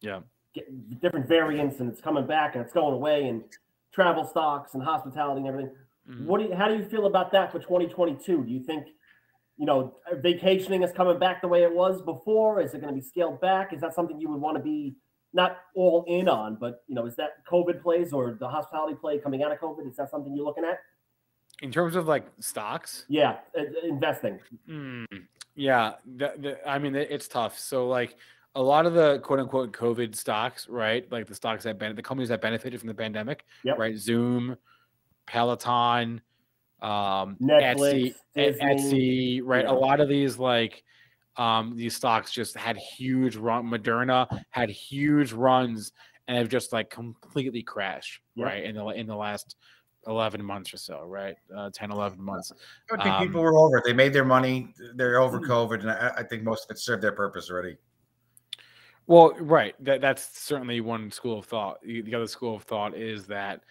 Yeah. get different variants, and it's coming back, and it's going away, and travel stocks and hospitality and everything. Mhm. What do you? How do you feel about that for 2022? Do you think, you know, vacationing is coming back the way it was before? Is it going to be scaled back? Is that something you would want to be not all in on, but you know, is that COVID plays or the hospitality play coming out of COVID? Is that something you're looking at? In terms of like stocks, Yeah, uh, investing. Mm, yeah, the, the, I mean it's tough. So like a lot of the quote unquote COVID stocks, right? Like the stocks that ben- the companies that benefited from the pandemic, Yep. right? Zoom, Peloton, um, Netflix, Etsy, Disney. Etsy, right? Yeah. A lot of these like um, these stocks just had huge run. Moderna had huge runs and have just like completely crashed, Yep. right? In the in the last 11 months or so, right? Uh, 10, 11 months. I think Um, people were over it. They made their money. They're over COVID, and I, I think most of it served their purpose already. Well, right. That that's certainly one school of thought. The the other school of thought is that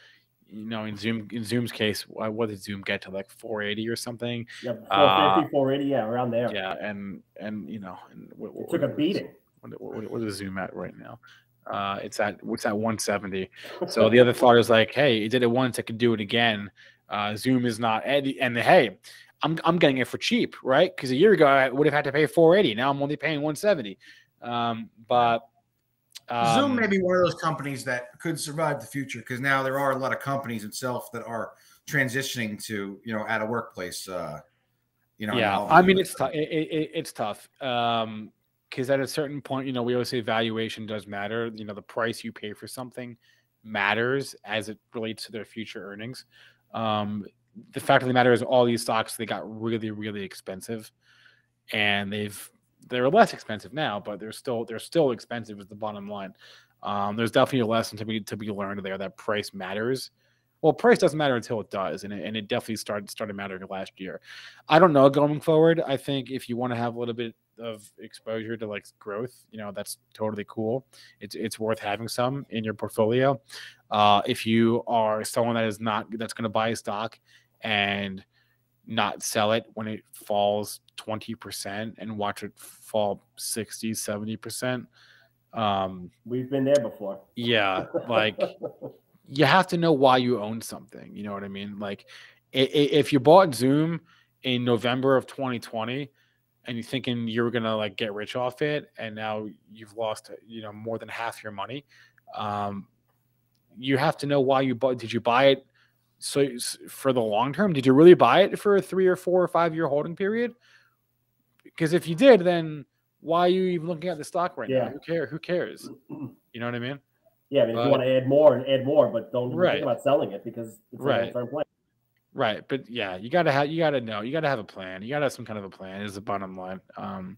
you know in Zoom in Zoom's case, what did Zoom get to like 480 or something? Yep, Uh, 480, yeah, around there. Yeah, and and you know, and what, It what- took a beating. What, what, what is Zoom at right now? Uh, it's at what's at 170. So the other thought is like, hey, it did it once, I could do it again. Uh, Zoom is not, and, and hey, I'm I'm getting it for cheap, right? Because a year ago I would have had to pay 480. Now I'm only paying 170. Um, but Zoom um, may be one of those companies that could survive the future because now there are a lot of companies itself that are transitioning to you know at a workplace. Uh, you know, yeah. I mean it's tough. It, it, it's tough. Um, because at a certain point, you know, we always say valuation does matter. You know, the price you pay for something matters as it relates to their future earnings. Um, the fact of the matter is, all these stocks they got really, really expensive, and they've they're less expensive now, but they're still they're still expensive. Is the bottom line. Um, there's definitely a lesson to be to be learned there that price matters. Well, price doesn't matter until it does, and it, and it definitely started started mattering last year. I don't know going forward. I think if you want to have a little bit of exposure to like growth, you know, that's totally cool. It's it's worth having some in your portfolio. Uh, if you are someone that is not that's going to buy a stock and not sell it when it falls 20% and watch it fall 60 70% um We've been there before. yeah like [LAUGHS] you have to know why you own something. You know what I mean? Like, if you bought Zoom in November of 2020 and you're thinking you were gonna like get rich off it, and now you've lost, you know, more than half your money, um, you have to know why you bought. Did you buy it so for the long term? Did you really buy it for a three or four or five year holding period? Because if you did, then why are you even looking at the stock right Yeah. now? Who cares? Who cares? [CLEARS THROAT] You know what I mean? Yeah, I mean, if But- you want to add more and add more, but don't Right. think about selling it because it's Right. a plan. Right, but yeah, you gotta have you gotta know you gotta have a plan. You gotta have some kind of a plan. Is the bottom line. Um,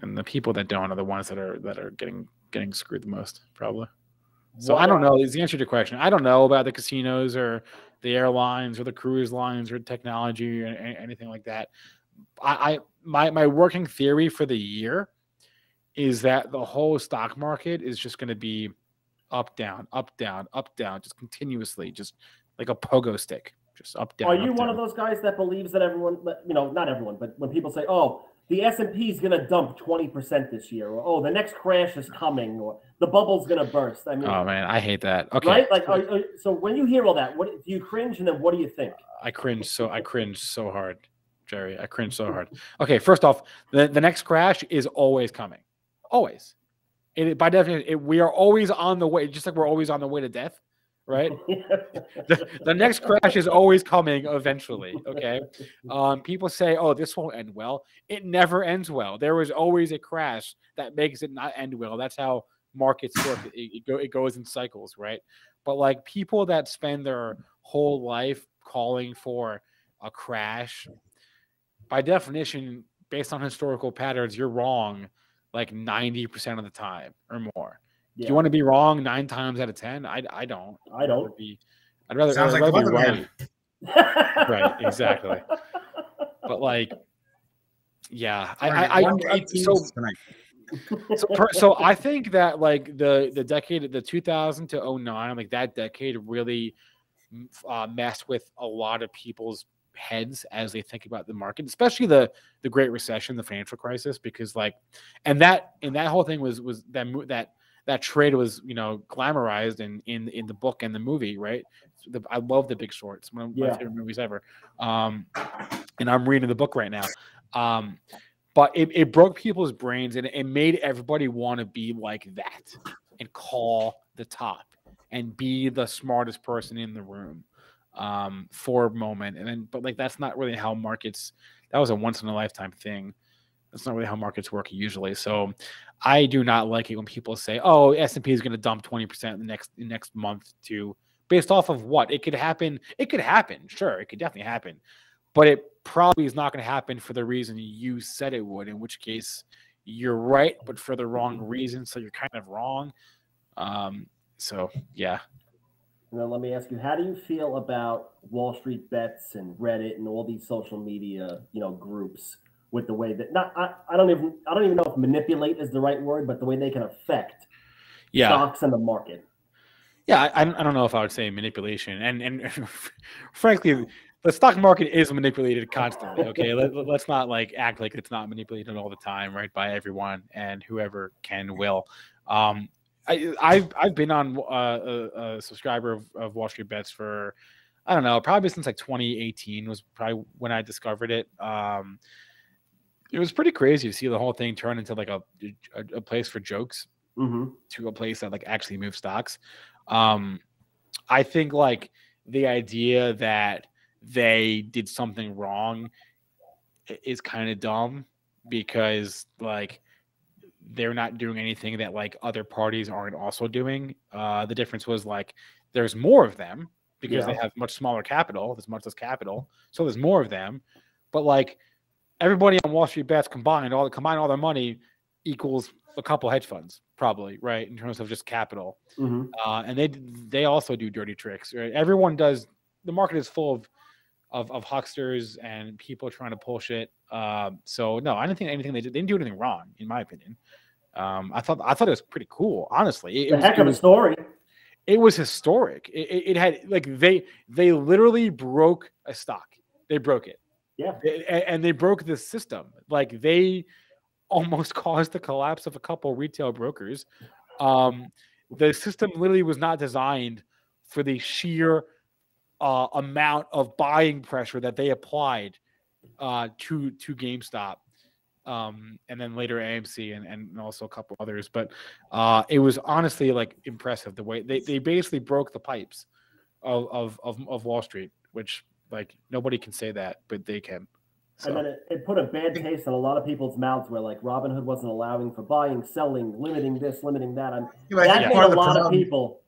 and the people that don't are the ones that are that are getting getting screwed the most, probably. So I don't know. Is the answer to your question? I don't know about the casinos or the airlines or the cruise lines or technology or anything like that. I, I my my working theory for the year is that the whole stock market is just going to be up down up down up down just continuously just like a pogo stick just up down Are you one of those guys that believes that everyone, you know, not everyone, but when people say, "Oh, the S and P is going to dump twenty percent this year," or "Oh, the next crash is coming," or "The bubble's going to burst," I mean, oh man i hate that okay right? Like, are, are- so when you hear all that, what do you cringe, and then what do you think? I cringe so I cringe so hard, Jerry. I cringe so hard. Okay, first off, the, the next crash is always coming, always. It by definition, it, we are always on the way, just like we're always on the way to death, right? the, the next crash is always coming eventually. Okay. Um, people say, oh, this won't end well. It never ends well. There is always a crash that makes it not end well. That's how markets work. It, it, go, it goes in cycles, right? But like people that spend their whole life calling for a crash, by definition, based on historical patterns, you're wrong like 90% of the time or more. Yeah. Do you want to be wrong nine times out of 10? I, I don't. I don't. Be, I'd rather, Sounds I'd rather like be right. right, exactly. But like, yeah, I, I, I, I so, so, per, so I think that like the the decade, the 2000 to 09, like that decade really uh, messed with a lot of people's heads as they think about the market, especially the the Great Recession, the financial crisis, because like, and that and that whole thing was was that that that trade was you know glamorized in in in the book and the movie, right? The, I love The Big Short. It's one of my yeah. favorite movies ever. Um, and I'm reading the book right now. Um, but it, it broke people's brains and it made everybody want to be like that and call the top and be the smartest person in the room um, for moment. And then, but like that's not really how markets. That was a once in a lifetime thing. That's not really how markets work usually. So, I do not like it when people say, "Oh, S and P is going to dump twenty percent in the next the next month to based off of what it could happen. It could happen, sure, it could definitely happen, but it probably is not going to happen for the reason you said it would. In which case, you're right, but for the wrong reason. So you're kind of wrong. Um, so yeah, now, let me ask you, how do you feel about Wall Street bets and Reddit and all these social media, you know, groups with the way that not I, I don't even I don't even know if manipulate is the right word, but the way they can affect yeah. stocks and the market. Yeah, I, I don't know if I would say manipulation, and and [LAUGHS] frankly, the stock market is manipulated constantly. Okay, [LAUGHS] Let, us not like act like it's not manipulated all the time, right? By everyone and whoever can will. Um, I, I've I've been on uh, a, a, subscriber of, of Wall Street Bets for I don't know probably since like 2018 was probably when I discovered it. Um, it was pretty crazy to see the whole thing turn into like a a, a place for jokes mm-hmm. to a place that like actually moves stocks. Um, I think like the idea that they did something wrong is kind of dumb because like they're not doing anything that like other parties aren't also doing. Uh, the difference was like there's more of them because yeah. they have much smaller capital. There's much less capital, so there's more of them. But like everybody on Wall Street bets combined, all the combine all their money equals a couple hedge funds, probably right in terms of just capital. Mm-hmm. Uh, and they they also do dirty tricks. Right? Everyone does. The market is full of of, of hucksters and people trying to pull shit. Um, so no, I didn't think anything they did. They didn't do anything wrong, in my opinion. Um, I thought I thought it was pretty cool, honestly. It, was, heck of a story. It was historic. It, it, it, had like they they literally broke a stock. They broke it. Yeah, and they broke the system. Like they almost [LAUGHS] caused the collapse of a couple retail brokers. Um, the system literally was not designed for the sheer uh, amount of buying pressure that they applied uh, to to GameStop um, and then later AMC and, and also a couple others. But uh, it was honestly like impressive the way they, they basically broke the pipes of, of, of, of Wall Street, which like nobody can say that, but they can. So. And then it, it, put a bad taste in a lot of people's mouths where like Robinhood wasn't allowing for buying, selling, limiting this, limiting that. I'm, yeah, that made a lot problem, of people.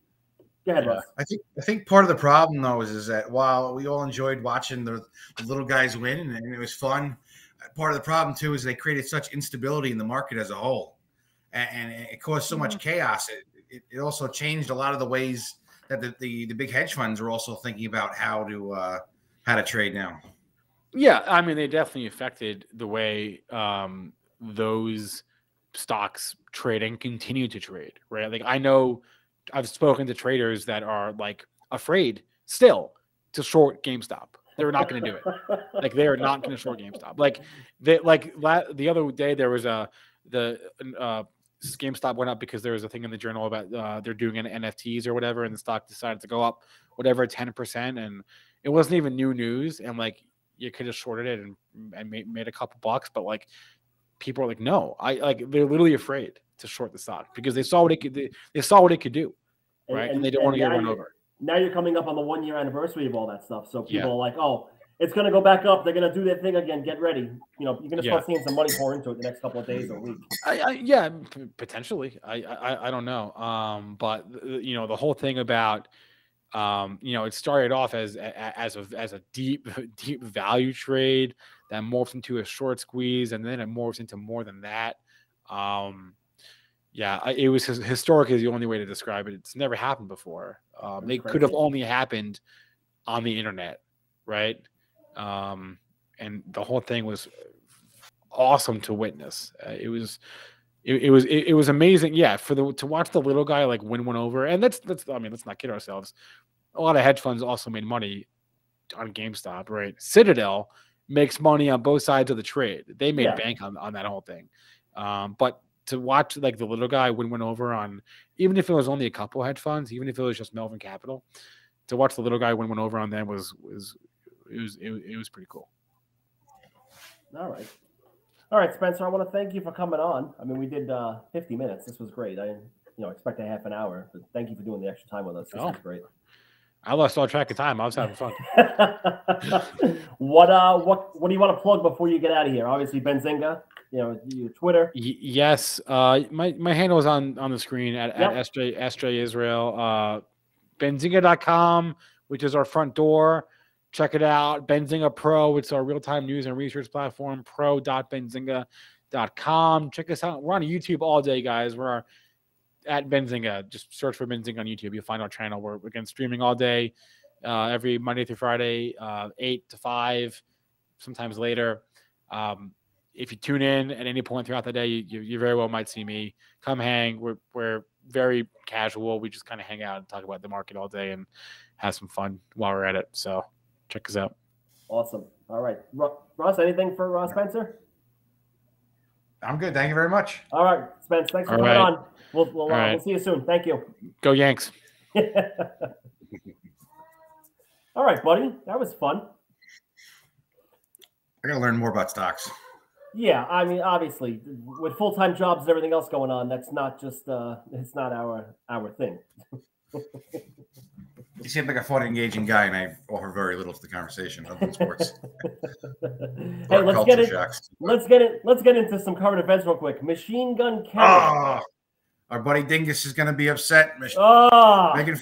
Go ahead, I think I think part of the problem though is, is that while we all enjoyed watching the, the little guys win and it was fun, part of the problem too is they created such instability in the market as a whole, and, and it caused so much chaos. It, it, it, also changed a lot of the ways that the, the, the big hedge funds are also thinking about how to uh, how to trade now. Yeah, I mean they definitely affected the way um, those stocks trade and continue to trade. Right, like I know I've spoken to traders that are like afraid still to short GameStop they're not going to do it. Like they are not going to short GameStop. Like they like la- the other day there was a the uh, GameStop went up because there was a thing in the journal about uh, they're doing an NFTs or whatever, and the stock decided to go up whatever ten percent, and it wasn't even new news, and like you could have shorted it and and made, made a couple bucks, but like people are like, no, I like they're literally afraid to short the stock because they saw what it could they, they saw what it could do, right, and, and, they don't want to get run over now you're coming up on the one year anniversary of all that stuff. So people Yeah. are like, oh, it's going to go back up. They're going to do their thing again. Get ready. You know, you're going to start Yeah. seeing some money pour into it the next couple of days or week. I, I yeah, potentially. I, I I don't know. Um, but th- you know, the whole thing about um, you know, it started off as as a as a deep [LAUGHS] deep value trade that morphs into a short squeeze, and then it morphs into more than that. Um, yeah, I, it was his, historic is the only way to describe it. It's never happened before. Um, it could have only happened on the internet, right? Um, and the whole thing was awesome to witness. Uh, it was it, it was it, it was amazing. Yeah, for the to watch the little guy like win one over, and that's that's I mean let's not kid ourselves. A lot of hedge funds also made money on GameStop, right? Citadel makes money on both sides of the trade. They made Yeah. bank on on that whole thing. Um, but to watch like the little guy win one over on even if it was only a couple hedge funds, even if it was just Melvin Capital, to watch the little guy win one over on them was was it was it, was- it was pretty cool. All right. All right, Spencer, I want to thank you for coming on. I mean, we did uh, 50 minutes. This was great. I didn't, you know, expect a half an hour, but thank you for doing the extra time with us. This Oh. was great. I lost all track of time. I was having fun. [LAUGHS] what uh what what do you want to plug before you get out of here? Obviously Benzinga, you know, your Twitter. Y- yes, uh, my my handle is on on the screen at, Yep. at SJ SJ Israel. Uh, Benzinga.com, which is our front door. Check it out. Benzinga Pro, it's our real time news and research platform. Pro.benzinga.com. Check us out. We're on YouTube all day, guys. We're at Benzinga. Just search for Benzinga on YouTube. You'll find our channel. We're again streaming all day, uh, every Monday through Friday, uh, eight to five, sometimes later. Um, if you tune in at any point throughout the day, you, you, you very well might see me. Come hang. We're we're very casual. We just kind of hang out and talk about the market all day and have some fun while we're at it. So check us out. Awesome. All right. Ross, anything for Ross Spencer? I'm good. Thank you very much. All right, Spence, thanks for All coming right. on. We'll we'll, uh, All right. we'll see you soon. Thank you. Go Yanks. [LAUGHS] [LAUGHS] All right, buddy. That was fun. I got to learn more about stocks. Yeah, I mean, obviously, with full time jobs and everything else going on, that's not just uh, it's not our our thing. You seem like a fun, engaging guy, and I offer very little to the conversation other than sports. [LAUGHS] hey, let's get it. shocks. Let's get it. Let's get into some current events real quick. Machine Gun Kelly. Oh, our buddy Dingus is going to be upset. Mich- Ah, Megan,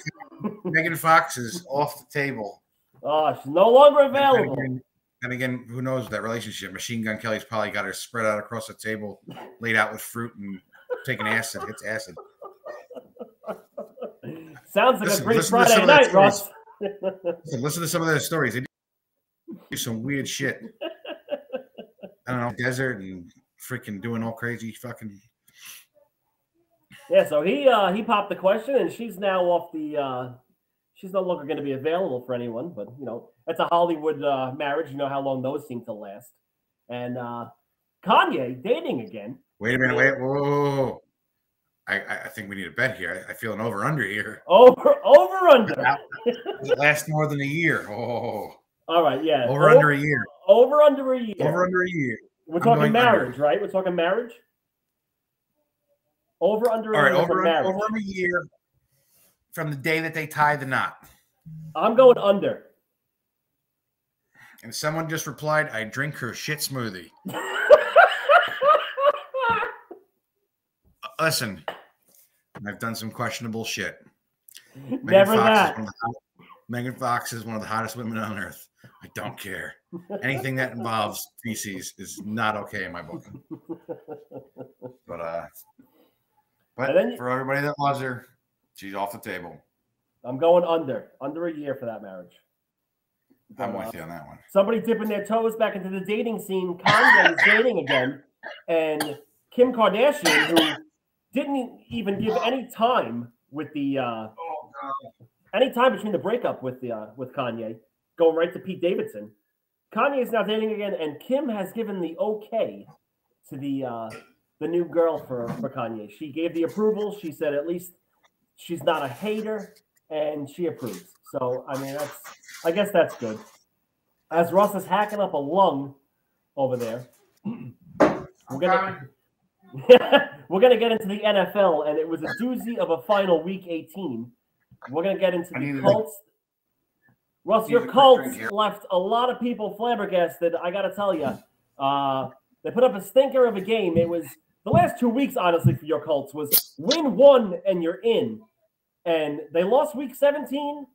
Megan Fox is off the table. oh, she's no longer available. And again, who knows that relationship? Machine Gun Kelly's probably got her spread out across the table, laid out with fruit and taking acid. It's acid. [LAUGHS] Sounds like Listen- a great Friday some of their night, Russ. So listen to some of those stories. They do some weird shit. I don't know, desert and freaking doing all crazy fucking. yeah, so he uh he popped the question, and she's now off the. uh She's no longer going to be available for anyone, but you know it's a Hollywood uh, marriage. You know how long those seem to last. And uh Kanye dating again. Wait a minute, wait, whoa. I, I think we need a bet here. I, I feel an over under here. Over over under. Last more than a year? Oh, All right, yeah. over under a year. over under a year. Over under a year. We're I'm talking going under. marriage, right? We're talking marriage. Over under All right, over marriage. over a year from the day that they tie the knot. I'm going under. And someone just replied, "I drink her shit smoothie." [LAUGHS] Listen, I've done some questionable shit. Megan Never Fox is that. one of the hot- Megan Fox is one of the hottest women on earth. I don't care. Anything that involves feces is not okay in my book. [LAUGHS] But uh, but then for everybody that loves her, she's off the table. I'm going under. Under a year for that marriage. I'm But, uh, with you on that one. Somebody dipping their toes back into the dating scene. Kanye is dating again, and Kim Kardashian, who didn't even give any time with the uh, any time between the breakup with the uh, with Kanye, going right to Pete Davidson. Kanye is now dating again, and Kim has given the okay to the uh, the new girl for for Kanye. She gave the approval. She said at least she's not a hater, and she approves. So I mean, that's I guess that's good. As Russ is hacking up a lung over there, we're gonna [LAUGHS] we're gonna get into the NFL, and it was a doozy of a final week 18. We're gonna get into the Colts. Russ, your Colts left a lot of people flabbergasted. I gotta tell you, uh, they put up a stinker of a game. It was the last two weeks, honestly, for your Colts was win one and you're in, and they lost week 17.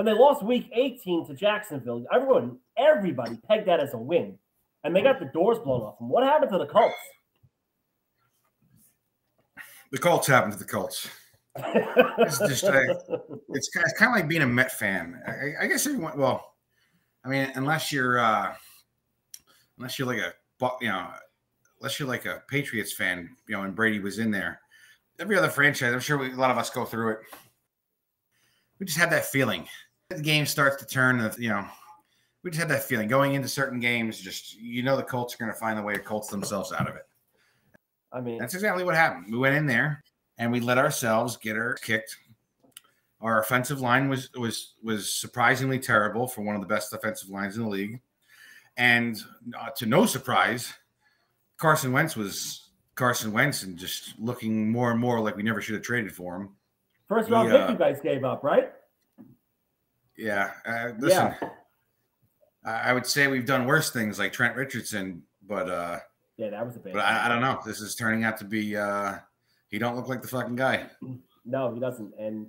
Then they lost week 18 to Jacksonville. Everyone, everybody pegged that as a win, and they got the doors blown off them. What happened to the Colts? The Colts happened to the Colts. It's just It's kind it's kind of like being a Met fan. I, I guess everyone. Well, I mean, unless you're uh unless you're like a you know, unless you're like a Patriots fan, you know, and Brady was in there. Every other franchise, I'm sure we, a lot of us go through it. We just have that feeling. The game starts to turn. You know, we just had that feeling going into certain games. Just you know, the Colts are going to find a way to Colts themselves out of it. I mean, That's exactly what happened. We went in there and we let ourselves get our kicked. Our offensive line was was was surprisingly terrible for one of the best offensive lines in the league, and uh, to no surprise, Carson Wentz was Carson Wentz and just looking more and more like we never should have traded for him. first round he, pick uh, you guys gave up, right? Yeah, uh, listen, I I would say we've done worse things like Trent Richardson, but uh, Yeah, that was a bad. but I, I don't know. This is turning out to be. Uh, he don't look like the fucking guy. No, he doesn't. And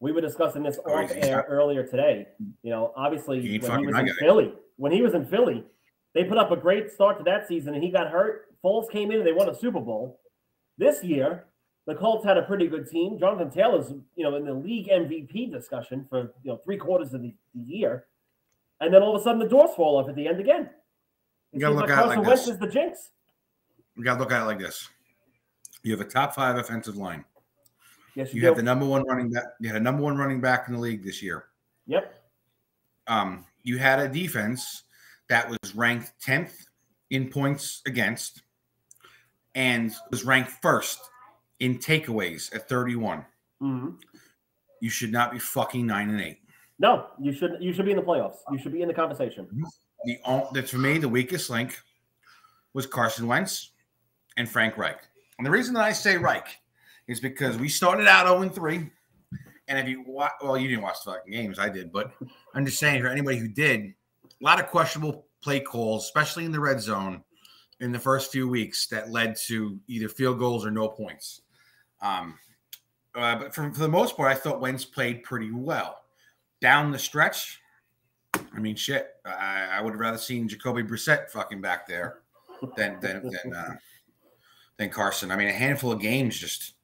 we were discussing this Oh, off air earlier today. You know, obviously He when he was in. Philly, when he was in Philly, they put up a great start to that season, and he got hurt. Foles came in and they won a Super Bowl. This year, the Colts had a pretty good team. Jonathan Taylor's, you know, in the league MVP discussion for you know three quarters of the, the year, and then all of a sudden the doors fall off at the end again. It You gotta look like at it like Wentz this. is the jinx. You got to look at it like this. You have a top five offensive line. Yes, you, You have the number one running back. You had a number one running back in the league this year. Yep. Um, you had a defense that was ranked tenth in points against, and was ranked first in takeaways at thirty-one. hmm You should not be fucking nine and eight. No, you should. You should be in the playoffs. You should be in the conversation. The on- that for me the weakest link was Carson Wentz and Frank Reich. And the reason that I say Reich is because we started out 0 3. And if you watch, well, you didn't watch the fucking games, I did, but I'm just saying for anybody who did, a lot of questionable play calls, especially in the red zone in the first few weeks that led to either field goals or no points. Um, uh, but for, for the most part, I thought Wentz played pretty well. Down the stretch, I mean, shit. I, I would have rather seen Jacoby Brissett fucking back there than than than, uh, than Carson. I mean, a handful of games just,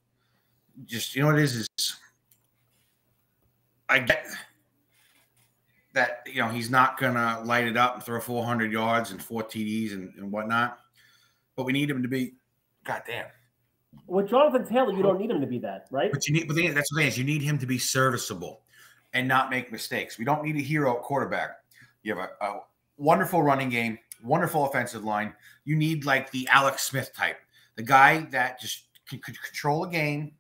just you know what it is is. I get that you know he's not gonna light it up and throw 400 yards and four TDs and, and whatnot, but we need him to be. God damn. With Jonathan Taylor, you don't need him to be that, right? But you need, but the, that's the thing is, you need him to be serviceable and not make mistakes. We don't need a hero quarterback. You have a, a wonderful running game, wonderful offensive line. You need like the Alex Smith type, the guy that just could, could control a game,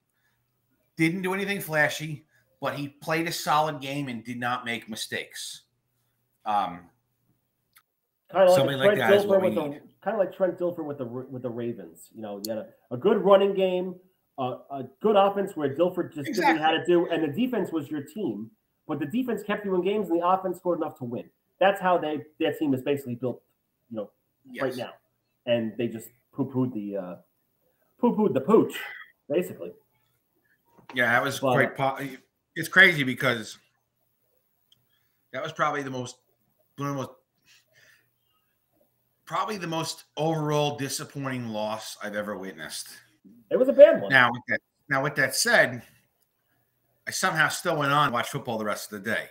didn't do anything flashy, but he played a solid game and did not make mistakes. Um, Kind of like, Somebody like that is what we with need. Kind of like Trent Dilfer with the with the Ravens. You know, you had a, a good running game, a, a good offense where Dilfer just did what he had to do, and the defense was your team. But the defense kept you in games, and the offense scored enough to win. That's how they their team is basically built. You know, right now, and they just poo pooed the uh, poo pooed the pooch, basically. Yeah, that was But- quite. Po- it's crazy because that was probably the most, one of the most, probably the most overall disappointing loss I've ever witnessed. It was a bad one. Now, with that, now with that said, I somehow still went on to watch football the rest of the day,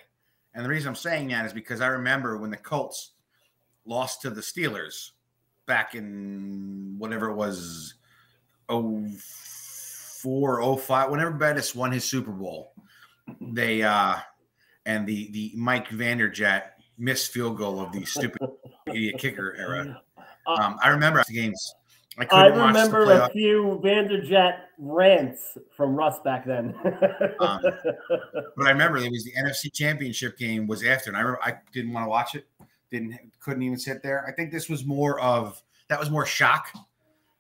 and the reason I'm saying that is because I remember when the Colts lost to the Steelers back in whatever it was, oh four, oh five, whenever Bettis won his Super Bowl, they uh and the the Mike Vanderjagt missed field goal of the stupid [LAUGHS] idiot kicker era. Um, I remember the games. I I remember a few Vanderjagt rants from Russ back then. [LAUGHS] Um, But I remember it was the NFC Championship game was after, and I remember I didn't want to watch it. Didn't couldn't even sit there. I think this was more of that was more shock,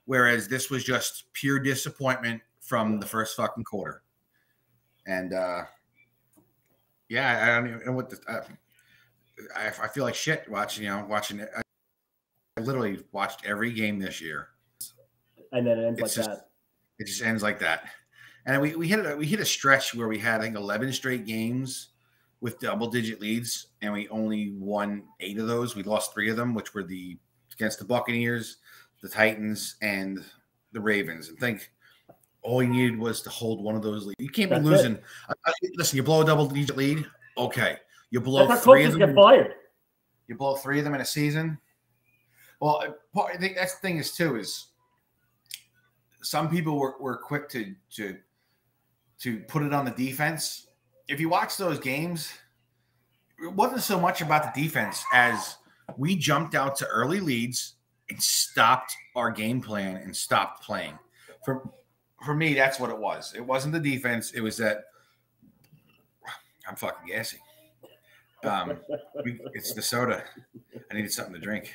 whereas this was just pure disappointment from the first fucking quarter. And uh Yeah, I don't even know what the. Uh, I, I feel like shit watching. You know, watching it. I literally watched every game this year. And then it ends It's like just- that. It just ends like that. And we, we hit a, we hit a stretch where we had I think eleven straight games with double digit leads, and we only won eight of those. We lost three of them, which were the against the Buccaneers, the Titans, and the Ravens. And think all you needed was to hold one of those leads. You can't be That's losing. I- I- listen, you blow a double digit lead, okay. You blow three of them. get fired. You blow three of them in a season. Well, I- part- I think that's the thing is too is some people were, were quick to to to put it on the defense. If you watch those games, it wasn't so much about the defense as we jumped out to early leads and stopped our game plan and stopped playing. For for me, that's what it was. It wasn't the defense. It was that I'm fucking gassy. Um, we, it's the soda. I needed something to drink.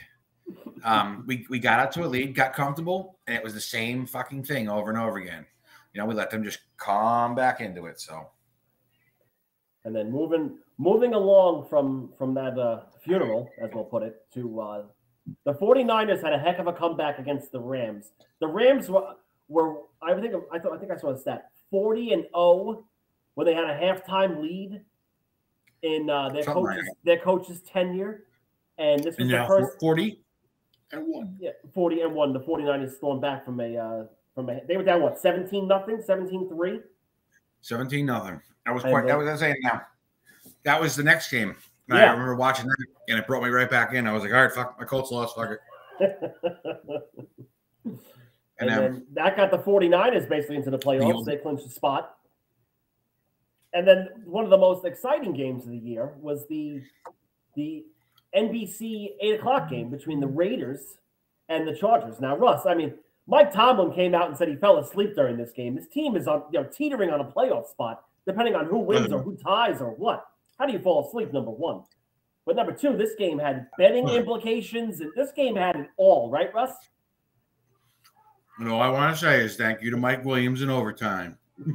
Um, we, we got out to a lead, got comfortable, and it was the same fucking thing over and over again. You know, we let them just calm back into it. So And then moving moving along from from that uh, funeral, as we'll put it, to uh, the 49ers had a heck of a comeback against the Rams. The Rams were were I think I thought I think I saw a stat 40 and 0 when they had a halftime lead in uh, their Something like coach's their coach's tenure. And this was and the first 40 and one. yeah, 40 and 1. The 49ers stormed back from a uh, from a they were down what 17 nothing, 17-3. 17 nothing. That was quite that was I saying now. That was the next game. And I remember watching that and it brought me right back in. I was like, all right, fuck my Colts lost, fuck it. [LAUGHS] And, And, um, then that got the 49ers basically into the playoffs. old- They clinched the spot. And then one of the most exciting games of the year was the the NBC eight o'clock game between the Raiders and the Chargers. Now, Russ, I mean, Mike Tomlin came out and said he fell asleep during this game. His team is on you know teetering on a playoff spot, depending on who wins or mm-hmm. who ties or what. How do you fall asleep? Number one. But number two, this game had betting Right. implications, and this game had it all, right, Russ? And all I want to say is thank you to Mike Williams in overtime. [LAUGHS]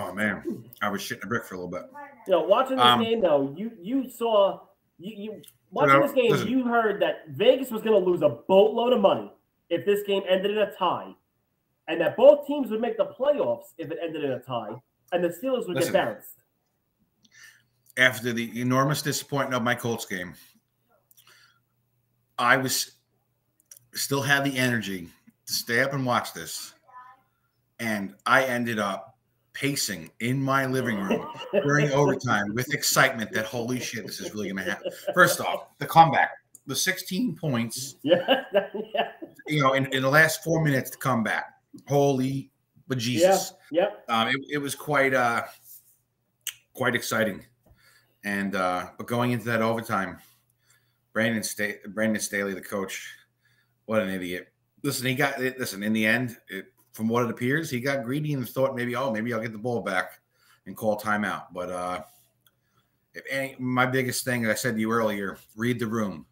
oh man, I was shitting a brick for a little bit. You know, watching this Um, game though, you you saw you, you watching know, this game, listen. you heard that Vegas was going to lose a boatload of money if this game ended in a tie, and that both teams would make the playoffs if it ended in a tie, and the Steelers would Listen. get bounced. After the enormous disappointment of my Colts game, I was still had the energy to stay up and watch this, and I ended up pacing in my living room [LAUGHS] during overtime with excitement that holy shit, this is really going to happen. First off, the comeback, the 16 points, [LAUGHS] yeah, yeah, you know, in, in the last four minutes to come back. Holy but Jesus. yep. Um, it, it was quite uh quite exciting. And uh but going into that overtime, Brandon Sta- Brandon Staley, the coach, what an idiot. Listen, he got. Listen, in the end, it, from what it appears, he got greedy and thought maybe, oh, maybe I'll get the ball back and call timeout. But uh if any, my biggest thing, as I said to you earlier, read the room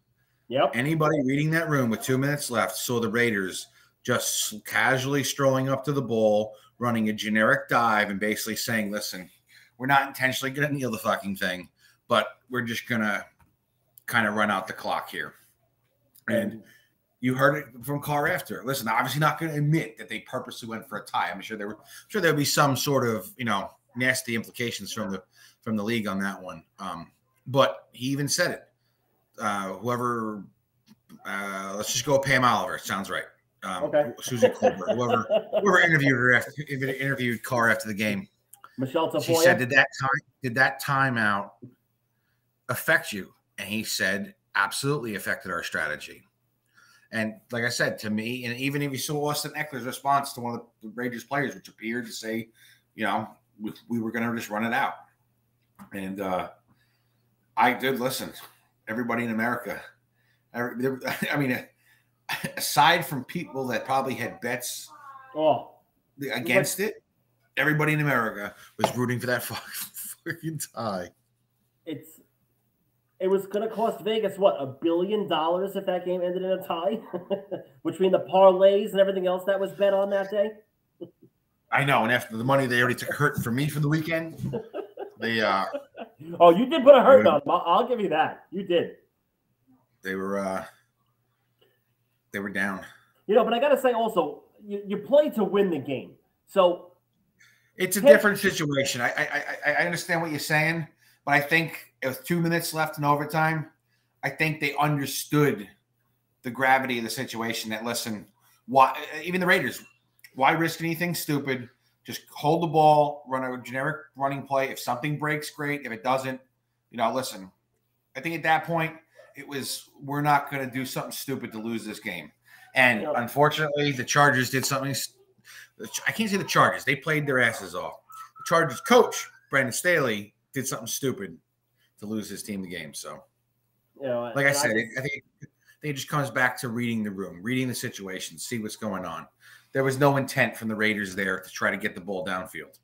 Yep. anybody reading that room with two minutes left saw the Raiders just casually strolling up to the ball, running a generic dive, and basically saying, "Listen, we're not intentionally going to kneel the fucking thing, but we're just going to kind of run out the clock here." And you heard it from Carr after. Listen, obviously not going to admit that they purposely went for a tie. I'm sure there were I'm sure there'll be some sort of you know nasty implications from the from the league on that one. Um, but he even said it. Uh, whoever, uh, let's just go Pam Oliver. It sounds right. Um, Okay. Suzy Kolber, whoever, whoever interviewed her after, interviewed Carr after the game. Michelle She said, "Did that time? Did that timeout affect you?" And he said, "Absolutely affected our strategy." And like I said, to me, and even if you saw Austin Ekeler's response to one of the Raiders players, which appeared to say, you know, we, we were going to just run it out. And uh, I did listen. Everybody in America, every- [LAUGHS] I mean, [LAUGHS] aside from people that probably had bets oh, against it, everybody in America was rooting for that [LAUGHS] fucking tie. it's it was going to cost Vegas what a billion dollars if that game ended in a tie [LAUGHS] between the parlays and everything else that was bet on that day. I know, and after the money they already took hurt from me for the weekend, they uh [LAUGHS] Oh, you did put a hurt on. I'll, I'll give you that. You did. they were uh they were down. You know, but I gotta say also, you, you play to win the game. So It's a different situation. I, I I I understand what you're saying, but I think with two minutes left in overtime, I think they understood the gravity of the situation. That listen, why even the Raiders, why risk anything stupid? Just hold the ball, run a generic running play. If something breaks, great. If it doesn't, you know, listen. I think at that point it was we're not going to do something stupid to lose this game. And Yep. unfortunately, the Chargers did something. I can't say the Chargers. They played their asses off. The Chargers coach Brandon Staley did something stupid to lose his team the game. So, you know, like I said, just- it, I think I think it just comes back to reading the room, reading the situation, see what's going on. There was no intent from the Raiders there to try to get the ball downfield.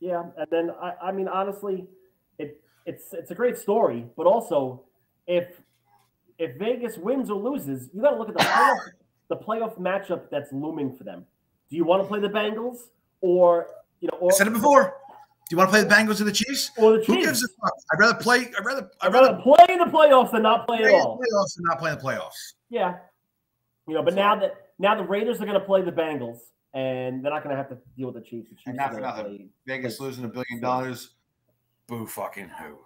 Yeah, and then I, I mean honestly, it it's it's a great story, but also if if Vegas wins or loses, you got to look at the playoff, [LAUGHS] the playoff matchup that's looming for them. Do you want to play the Bengals or you know I said it before. Do you want to play the Bengals or the Chiefs? or the Chiefs. Who Chiefs? gives a fuck? I'd rather play. I'd rather. I'd I'd rather rather play in the playoffs than not play play at the all. playoffs than not play the playoffs. Yeah, you know, but now that now the Raiders are going to play the Bengals, and they're not going to have to deal with the Chiefs. The Chiefs And not for gonna nothing. play- Vegas losing a billion dollars. Boo fucking who?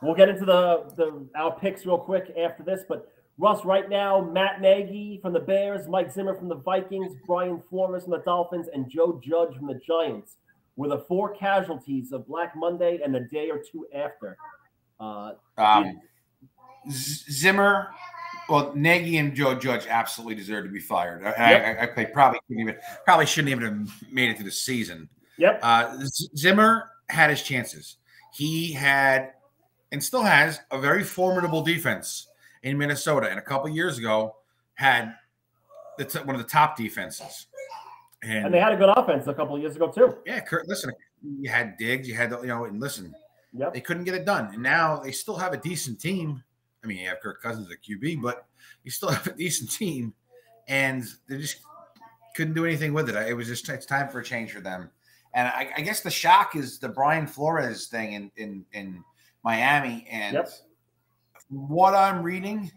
We'll get into the, the our picks real quick after this, but Russ, right now, Matt Nagy from the Bears, Mike Zimmer from the Vikings, Brian Flores from the Dolphins, and Joe Judge from the Giants were the four casualties of Black Monday and the day or two after. Uh, Um, Zimmer, well, Nagy and Joe Judge absolutely deserve to be fired. I, I, I, I probably even, probably shouldn't even have made it through the season. yep. Uh, Zimmer had his chances. He had, and still has, a very formidable defense in Minnesota. And a couple years ago, had one of the top defenses. And, And they had a good offense a couple of years ago too. yeah, Kurt, listen, you had Diggs, you had you know, and listen, Yep. they couldn't get it done. And now they still have a decent team. I mean, you have Kirk Cousins at QB, but you still [LAUGHS] have a decent team, and they just couldn't do anything with it. It was just it's time for a change for them. And I, I guess the shock is the Brian Flores thing in in, in Miami. And Yep. from what I'm reading,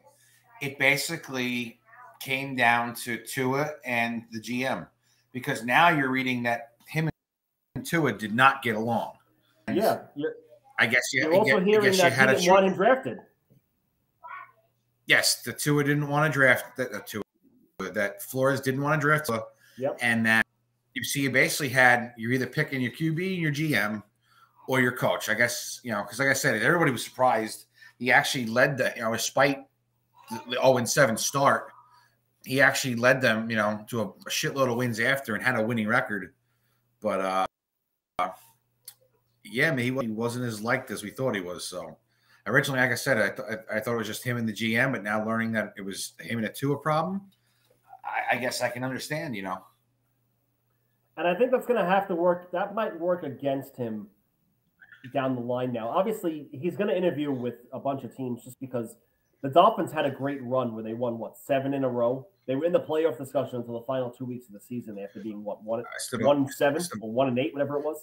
it basically came down to Tua and the GM because now you're reading that him and Tua did not get along. And Yeah. I guess you, you're I also I hearing that had he didn't want him drafted. Yes, the Tua didn't want to draft that. Uh, Tua, that Flores didn't want to draft Yep. and that you see, you basically had you're either picking your QB and your GM or your coach. I guess you know because, like I said, everybody was surprised. He actually led the you know, despite the the 0 and 7 start, he actually led them, you know, to a, shitload of wins after and had a winning record. But uh, yeah, he wasn't as liked as we thought he was. So originally, like I said, I, th- I thought it was just him and the GM, but now learning that it was him and a Tua problem, I, I guess I can understand. You know, And I think that's going to have to work. That might work against him down the line now. Obviously, he's going to interview with a bunch of teams just because the Dolphins had a great run where they won, what, seven in a row? They were in the playoff discussion until the final two weeks of the season after being, what, one, I still don't, one and seven or one and eight, whatever it was.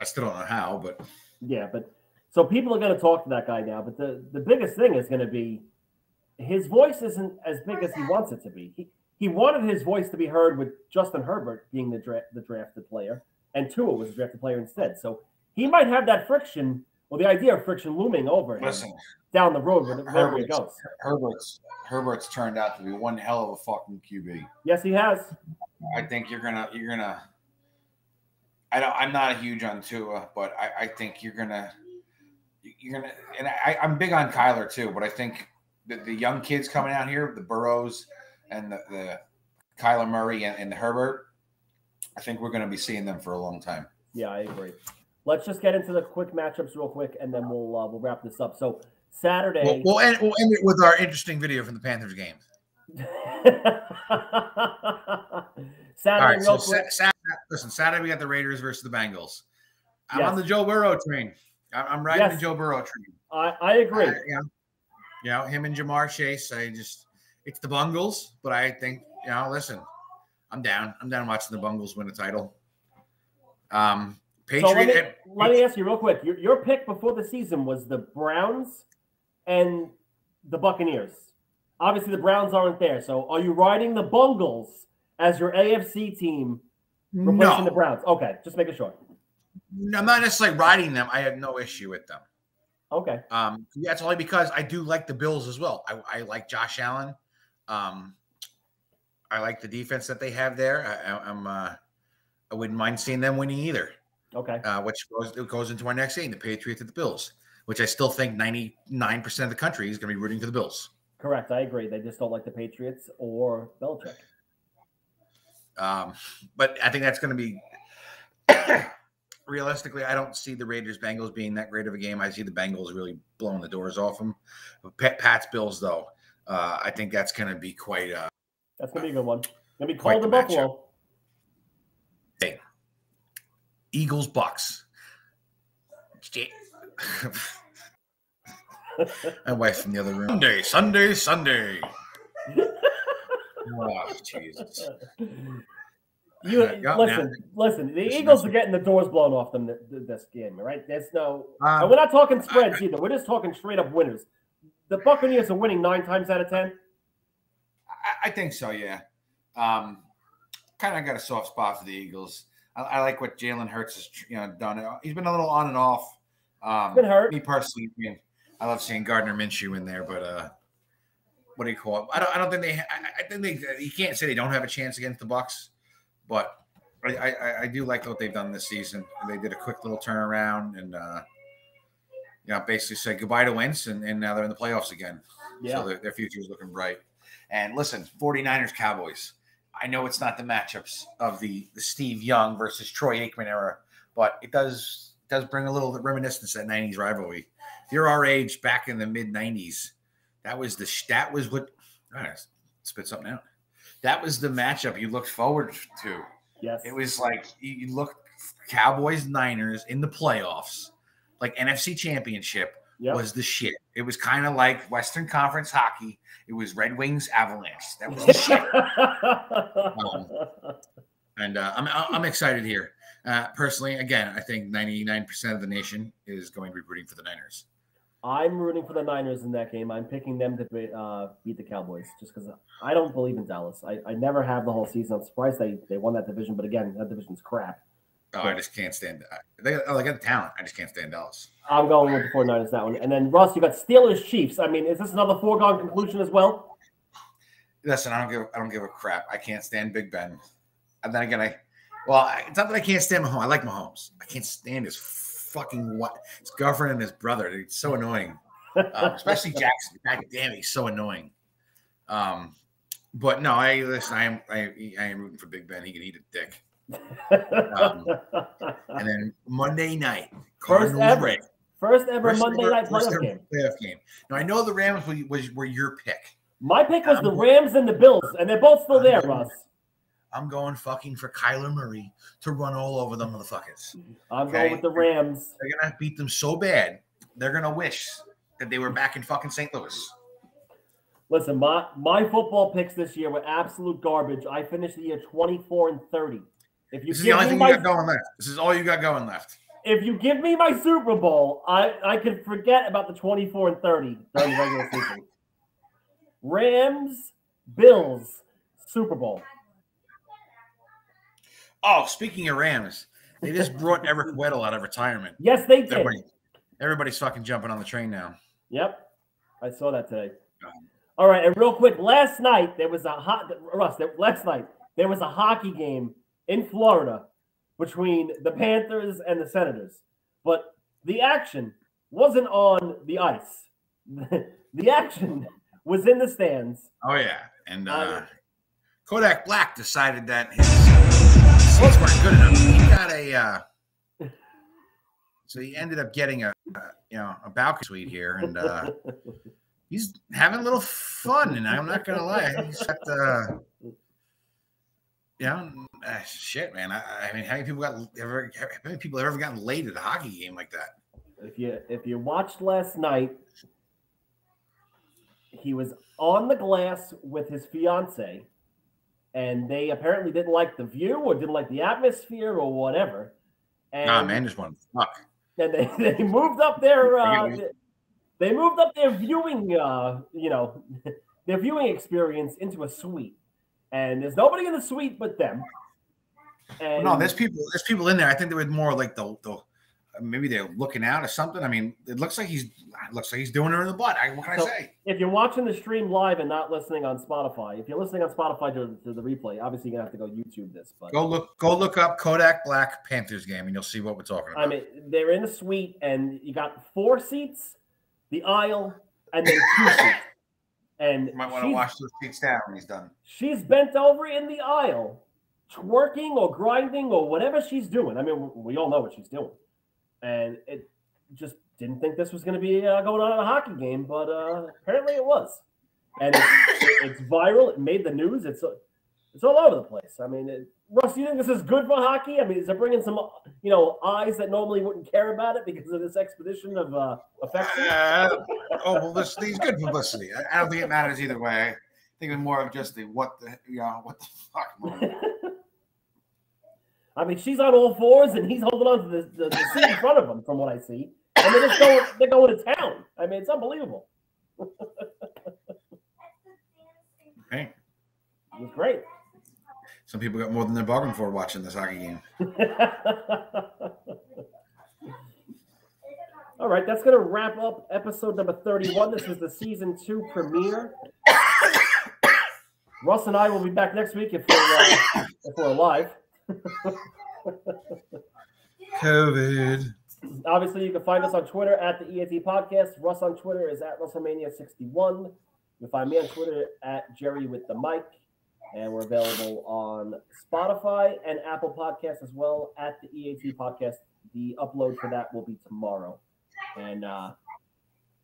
I still don't know how, but Yeah, but so people are going to talk to that guy now. But the, the biggest thing is going to be his voice isn't as big as he wants it to be. He, he wanted his voice to be heard with Justin Herbert being the, dra- the drafted player, and Tua was the drafted player instead. So he might have that friction, or the idea of friction looming over him listen, down the road where- wherever he goes. Herbert's Herbert's turned out to be one hell of a fucking QB. Yes, he has. I think you're gonna you're gonna. I don't. I'm not a huge on Tua, but I, I think you're gonna you're gonna. And I, I'm big on Kyler too, but I think the, the young kids coming out here, the Burrows and the, the Kyler Murray and, and the Herbert, I think we're gonna be seeing them for a long time. Yeah, I agree. Let's just get into the quick matchups real quick, and then we'll uh, we'll wrap this up. So Saturday. We'll, we'll end we'll end it with our interesting video from the Panthers game. [LAUGHS] Saturday, right, so real sa- Saturday, listen, Saturday we got the Raiders versus the Bengals. I'm Yes. on the Joe Burrow train. I- I'm riding Yes. the Joe Burrow train. I, I agree. I- you, know, you know, him and Ja'Marr Chase. I just it's the Bungles, but I think you know. Listen, I'm down. I'm down watching the Bungles win a title. Um, So let me, let me ask you real quick. Your, your pick before the season was the Browns and the Buccaneers. Obviously, the Browns aren't there. So, are you riding the Bungles as your AFC team replacing no, the Browns? Okay, just making sure. I'm not necessarily riding them. I have no issue with them. Okay, Um, yeah, it's only because I do like the Bills as well. I, I like Josh Allen. Um, I like the defense that they have there. I, I, I'm uh, I wouldn't mind seeing them winning either. Okay. Uh, which goes it goes into our next game, the Patriots at the Bills, which I still think 99 percent of the country is going to be rooting for the Bills. Correct. I agree. They just don't like the Patriots or Belichick. Um, but I think that's going to be realistically. I don't see the Raiders Bengals being that great of a game. I see the Bengals really blowing the doors off them. Pat, Pat's Bills though, uh, I think that's going to be quite. Uh, That's gonna be a good one. Gonna be Quite cold in the Buffalo. Eagles Bucks. [LAUGHS] My wife from the other room. Sunday, Sunday, Sunday. [LAUGHS] oh, Jesus. You Yeah, listen, listen. The Listen, Eagles listen. are getting the doors blown off them th- th- this game, right? There's no. and Um, we're not talking spreads either. We're just talking straight up winners. The Buccaneers are winning nine times out of ten. I, I think so, yeah. Um, kind of got a soft spot for the Eagles. I, I like what Jalen Hurts has you know done. He's been a little on and off. Um, Been hurt. Me personally, I, mean, I love seeing Gardner Minshew in there, but uh, what do you call it? I don't. I don't think they. I, I think they. You can't say they don't have a chance against the Bucks, but I, I, I do like what they've done this season. They did a quick little turnaround and uh, you know basically said goodbye to Wentz, and, and now they're in the playoffs again. Yeah. So their, their future is looking bright. And listen, 49ers Cowboys. I know it's not the matchups of the, the Steve Young versus Troy Aikman era, but it does does bring a little reminiscence of that 90s rivalry. If you're our age back in the mid 90s, that was the that was what right, spit something out. That was the matchup you looked forward to. Yes. It was like you, you look Cowboys Niners in the playoffs, like NFC Championship Yep. was the shit. It was kind of like Western Conference hockey. It was Red Wings Avalanche. That was the shit. [LAUGHS] And uh, I'm I'm excited here. Uh, personally, again, I think 99% of the nation is going to be rooting for the Niners. I'm rooting for the Niners in that game. I'm picking them to be, uh, beat the Cowboys just because I don't believe in Dallas. I, I never have the whole season. I'm surprised they, they won that division, but again, that division's crap. Oh, I just can't stand. They, oh, they got the talent. I just can't stand Dallas. I'm going with the 49ers that one. And then Russ, you got Steelers Chiefs. I mean, is this another foregone conclusion as well? Listen, I don't give I don't give a crap. I can't stand Big Ben. And then again, I well, I- it's not that I can't stand Mahomes. I like Mahomes. I can't stand his fucking what his girlfriend and his brother. It's so annoying. Um, [LAUGHS] especially Jackson. God damn, he's so annoying. Um, but no, I listen. I am I, I am rooting for Big Ben. He can eat a dick. Um, [LAUGHS] And then Monday night, First Cardinals ever. Rams. First ever First Monday ever- night first playoff ever game. playoff game. Now I know the Rams was, was were your pick. My pick was the Rams and the Bills, and they're both still there, Russ. I'm going fucking for Kyler Murray to run all over them motherfuckers. I'm Okay. going with the Rams. They're gonna beat them so bad, they're gonna wish that they were back in fucking St. Louis. Listen, my my football picks this year were absolute garbage. I finished the year 24 and 30. If you This is the only thing my you got going left. This is all you got going left. if you give me my Super Bowl, I I can forget about the 24 and 30 during the regular season. Rams, Bills, Super Bowl. Oh, speaking of Rams, they just brought Everett [LAUGHS] Weddle out of retirement. Yes, they did. Everybody, everybody's fucking jumping on the train now. Yep, I saw that today. All right, and real quick, last night there was a hot Russ. there- Last night there was a hockey game in Florida between the Panthers and the Senators, but the action wasn't on the ice. [LAUGHS] the action was in the stands. Oh yeah, and uh, Uh, Kodak Black decided that his seats weren't good enough. He got a, uh, so he ended up getting a, uh, you know, a balcony suite here, and uh, he's having a little fun. And I'm not gonna lie, he's got the, you know, uh, shit, man. I, I mean, how many people got ever? How many people have ever gotten laid at a hockey game like that? If you if you watched last night, he was on the glass with his fiance, and they apparently didn't like the view or didn't like the atmosphere or whatever. And, Nah, man, just one fuck. and they, [LAUGHS] they moved up their uh, they moved up their viewing uh, you know [LAUGHS] their viewing experience into a suite, and there's nobody in the suite but them. And No, there's people. There's people in there. I think they were more like the the maybe they're looking out or something. I mean, it looks like he's it looks like he's doing her in the butt. I, what can I say? if you're watching the stream live and not listening on Spotify, if you're listening on Spotify to, to the replay, obviously you're gonna have to go YouTube this. But Go look. Go look up Kodak Black Panthers game, and you'll see what we're talking about. I mean, they're in a suite, and you got four seats, the aisle, and then two seats. [LAUGHS] And you might want to wash those seats down when he's done. she's bent over in the aisle, twerking or grinding or whatever she's doing. I mean, we all know what she's doing, and it just didn't think this was going to be uh, going on in a hockey game, but uh, apparently it was, and it, it's viral. It made the news. It's it's all over the place. I mean, it, Russ, you think this is good for hockey? I mean, is it bringing some you know eyes that normally wouldn't care about it because of this expedition of uh, affection? Uh, oh, publicity is good publicity. I, I don't think it matters either way. I think it's more of just the what the you know what the fuck. [LAUGHS] I mean, she's on all fours and he's holding on to the, the, the seat in front of him, from what I see. And they're just going, they're going to town. I mean, it's unbelievable. Okay. It was great. Some people got more than they're bargained for watching this hockey game. [LAUGHS] all right, that's going to wrap up episode number 31. This is the season two premiere. [COUGHS] Russ and I will be back next week if we're, uh, if we're alive. COVID. Obviously, you can find us on Twitter at the EAT Podcast. Russ on Twitter is at Russellmania61. You can find me on Twitter at Jerry with the mic. And we're available on Spotify and Apple Podcasts as well at the EAT Podcast. The upload for that will be tomorrow. And uh,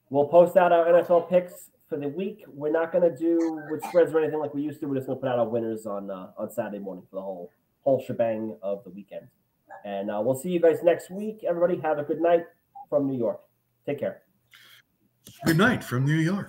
we'll post out our NFL picks for the week. We're not going to do with spreads or anything like we used to. We're just going to put out our winners on uh, on Saturday morning for the whole whole shebang of the weekend. And uh, we'll see you guys next week. Everybody, have a good night from New York. Take care. Good night from New York.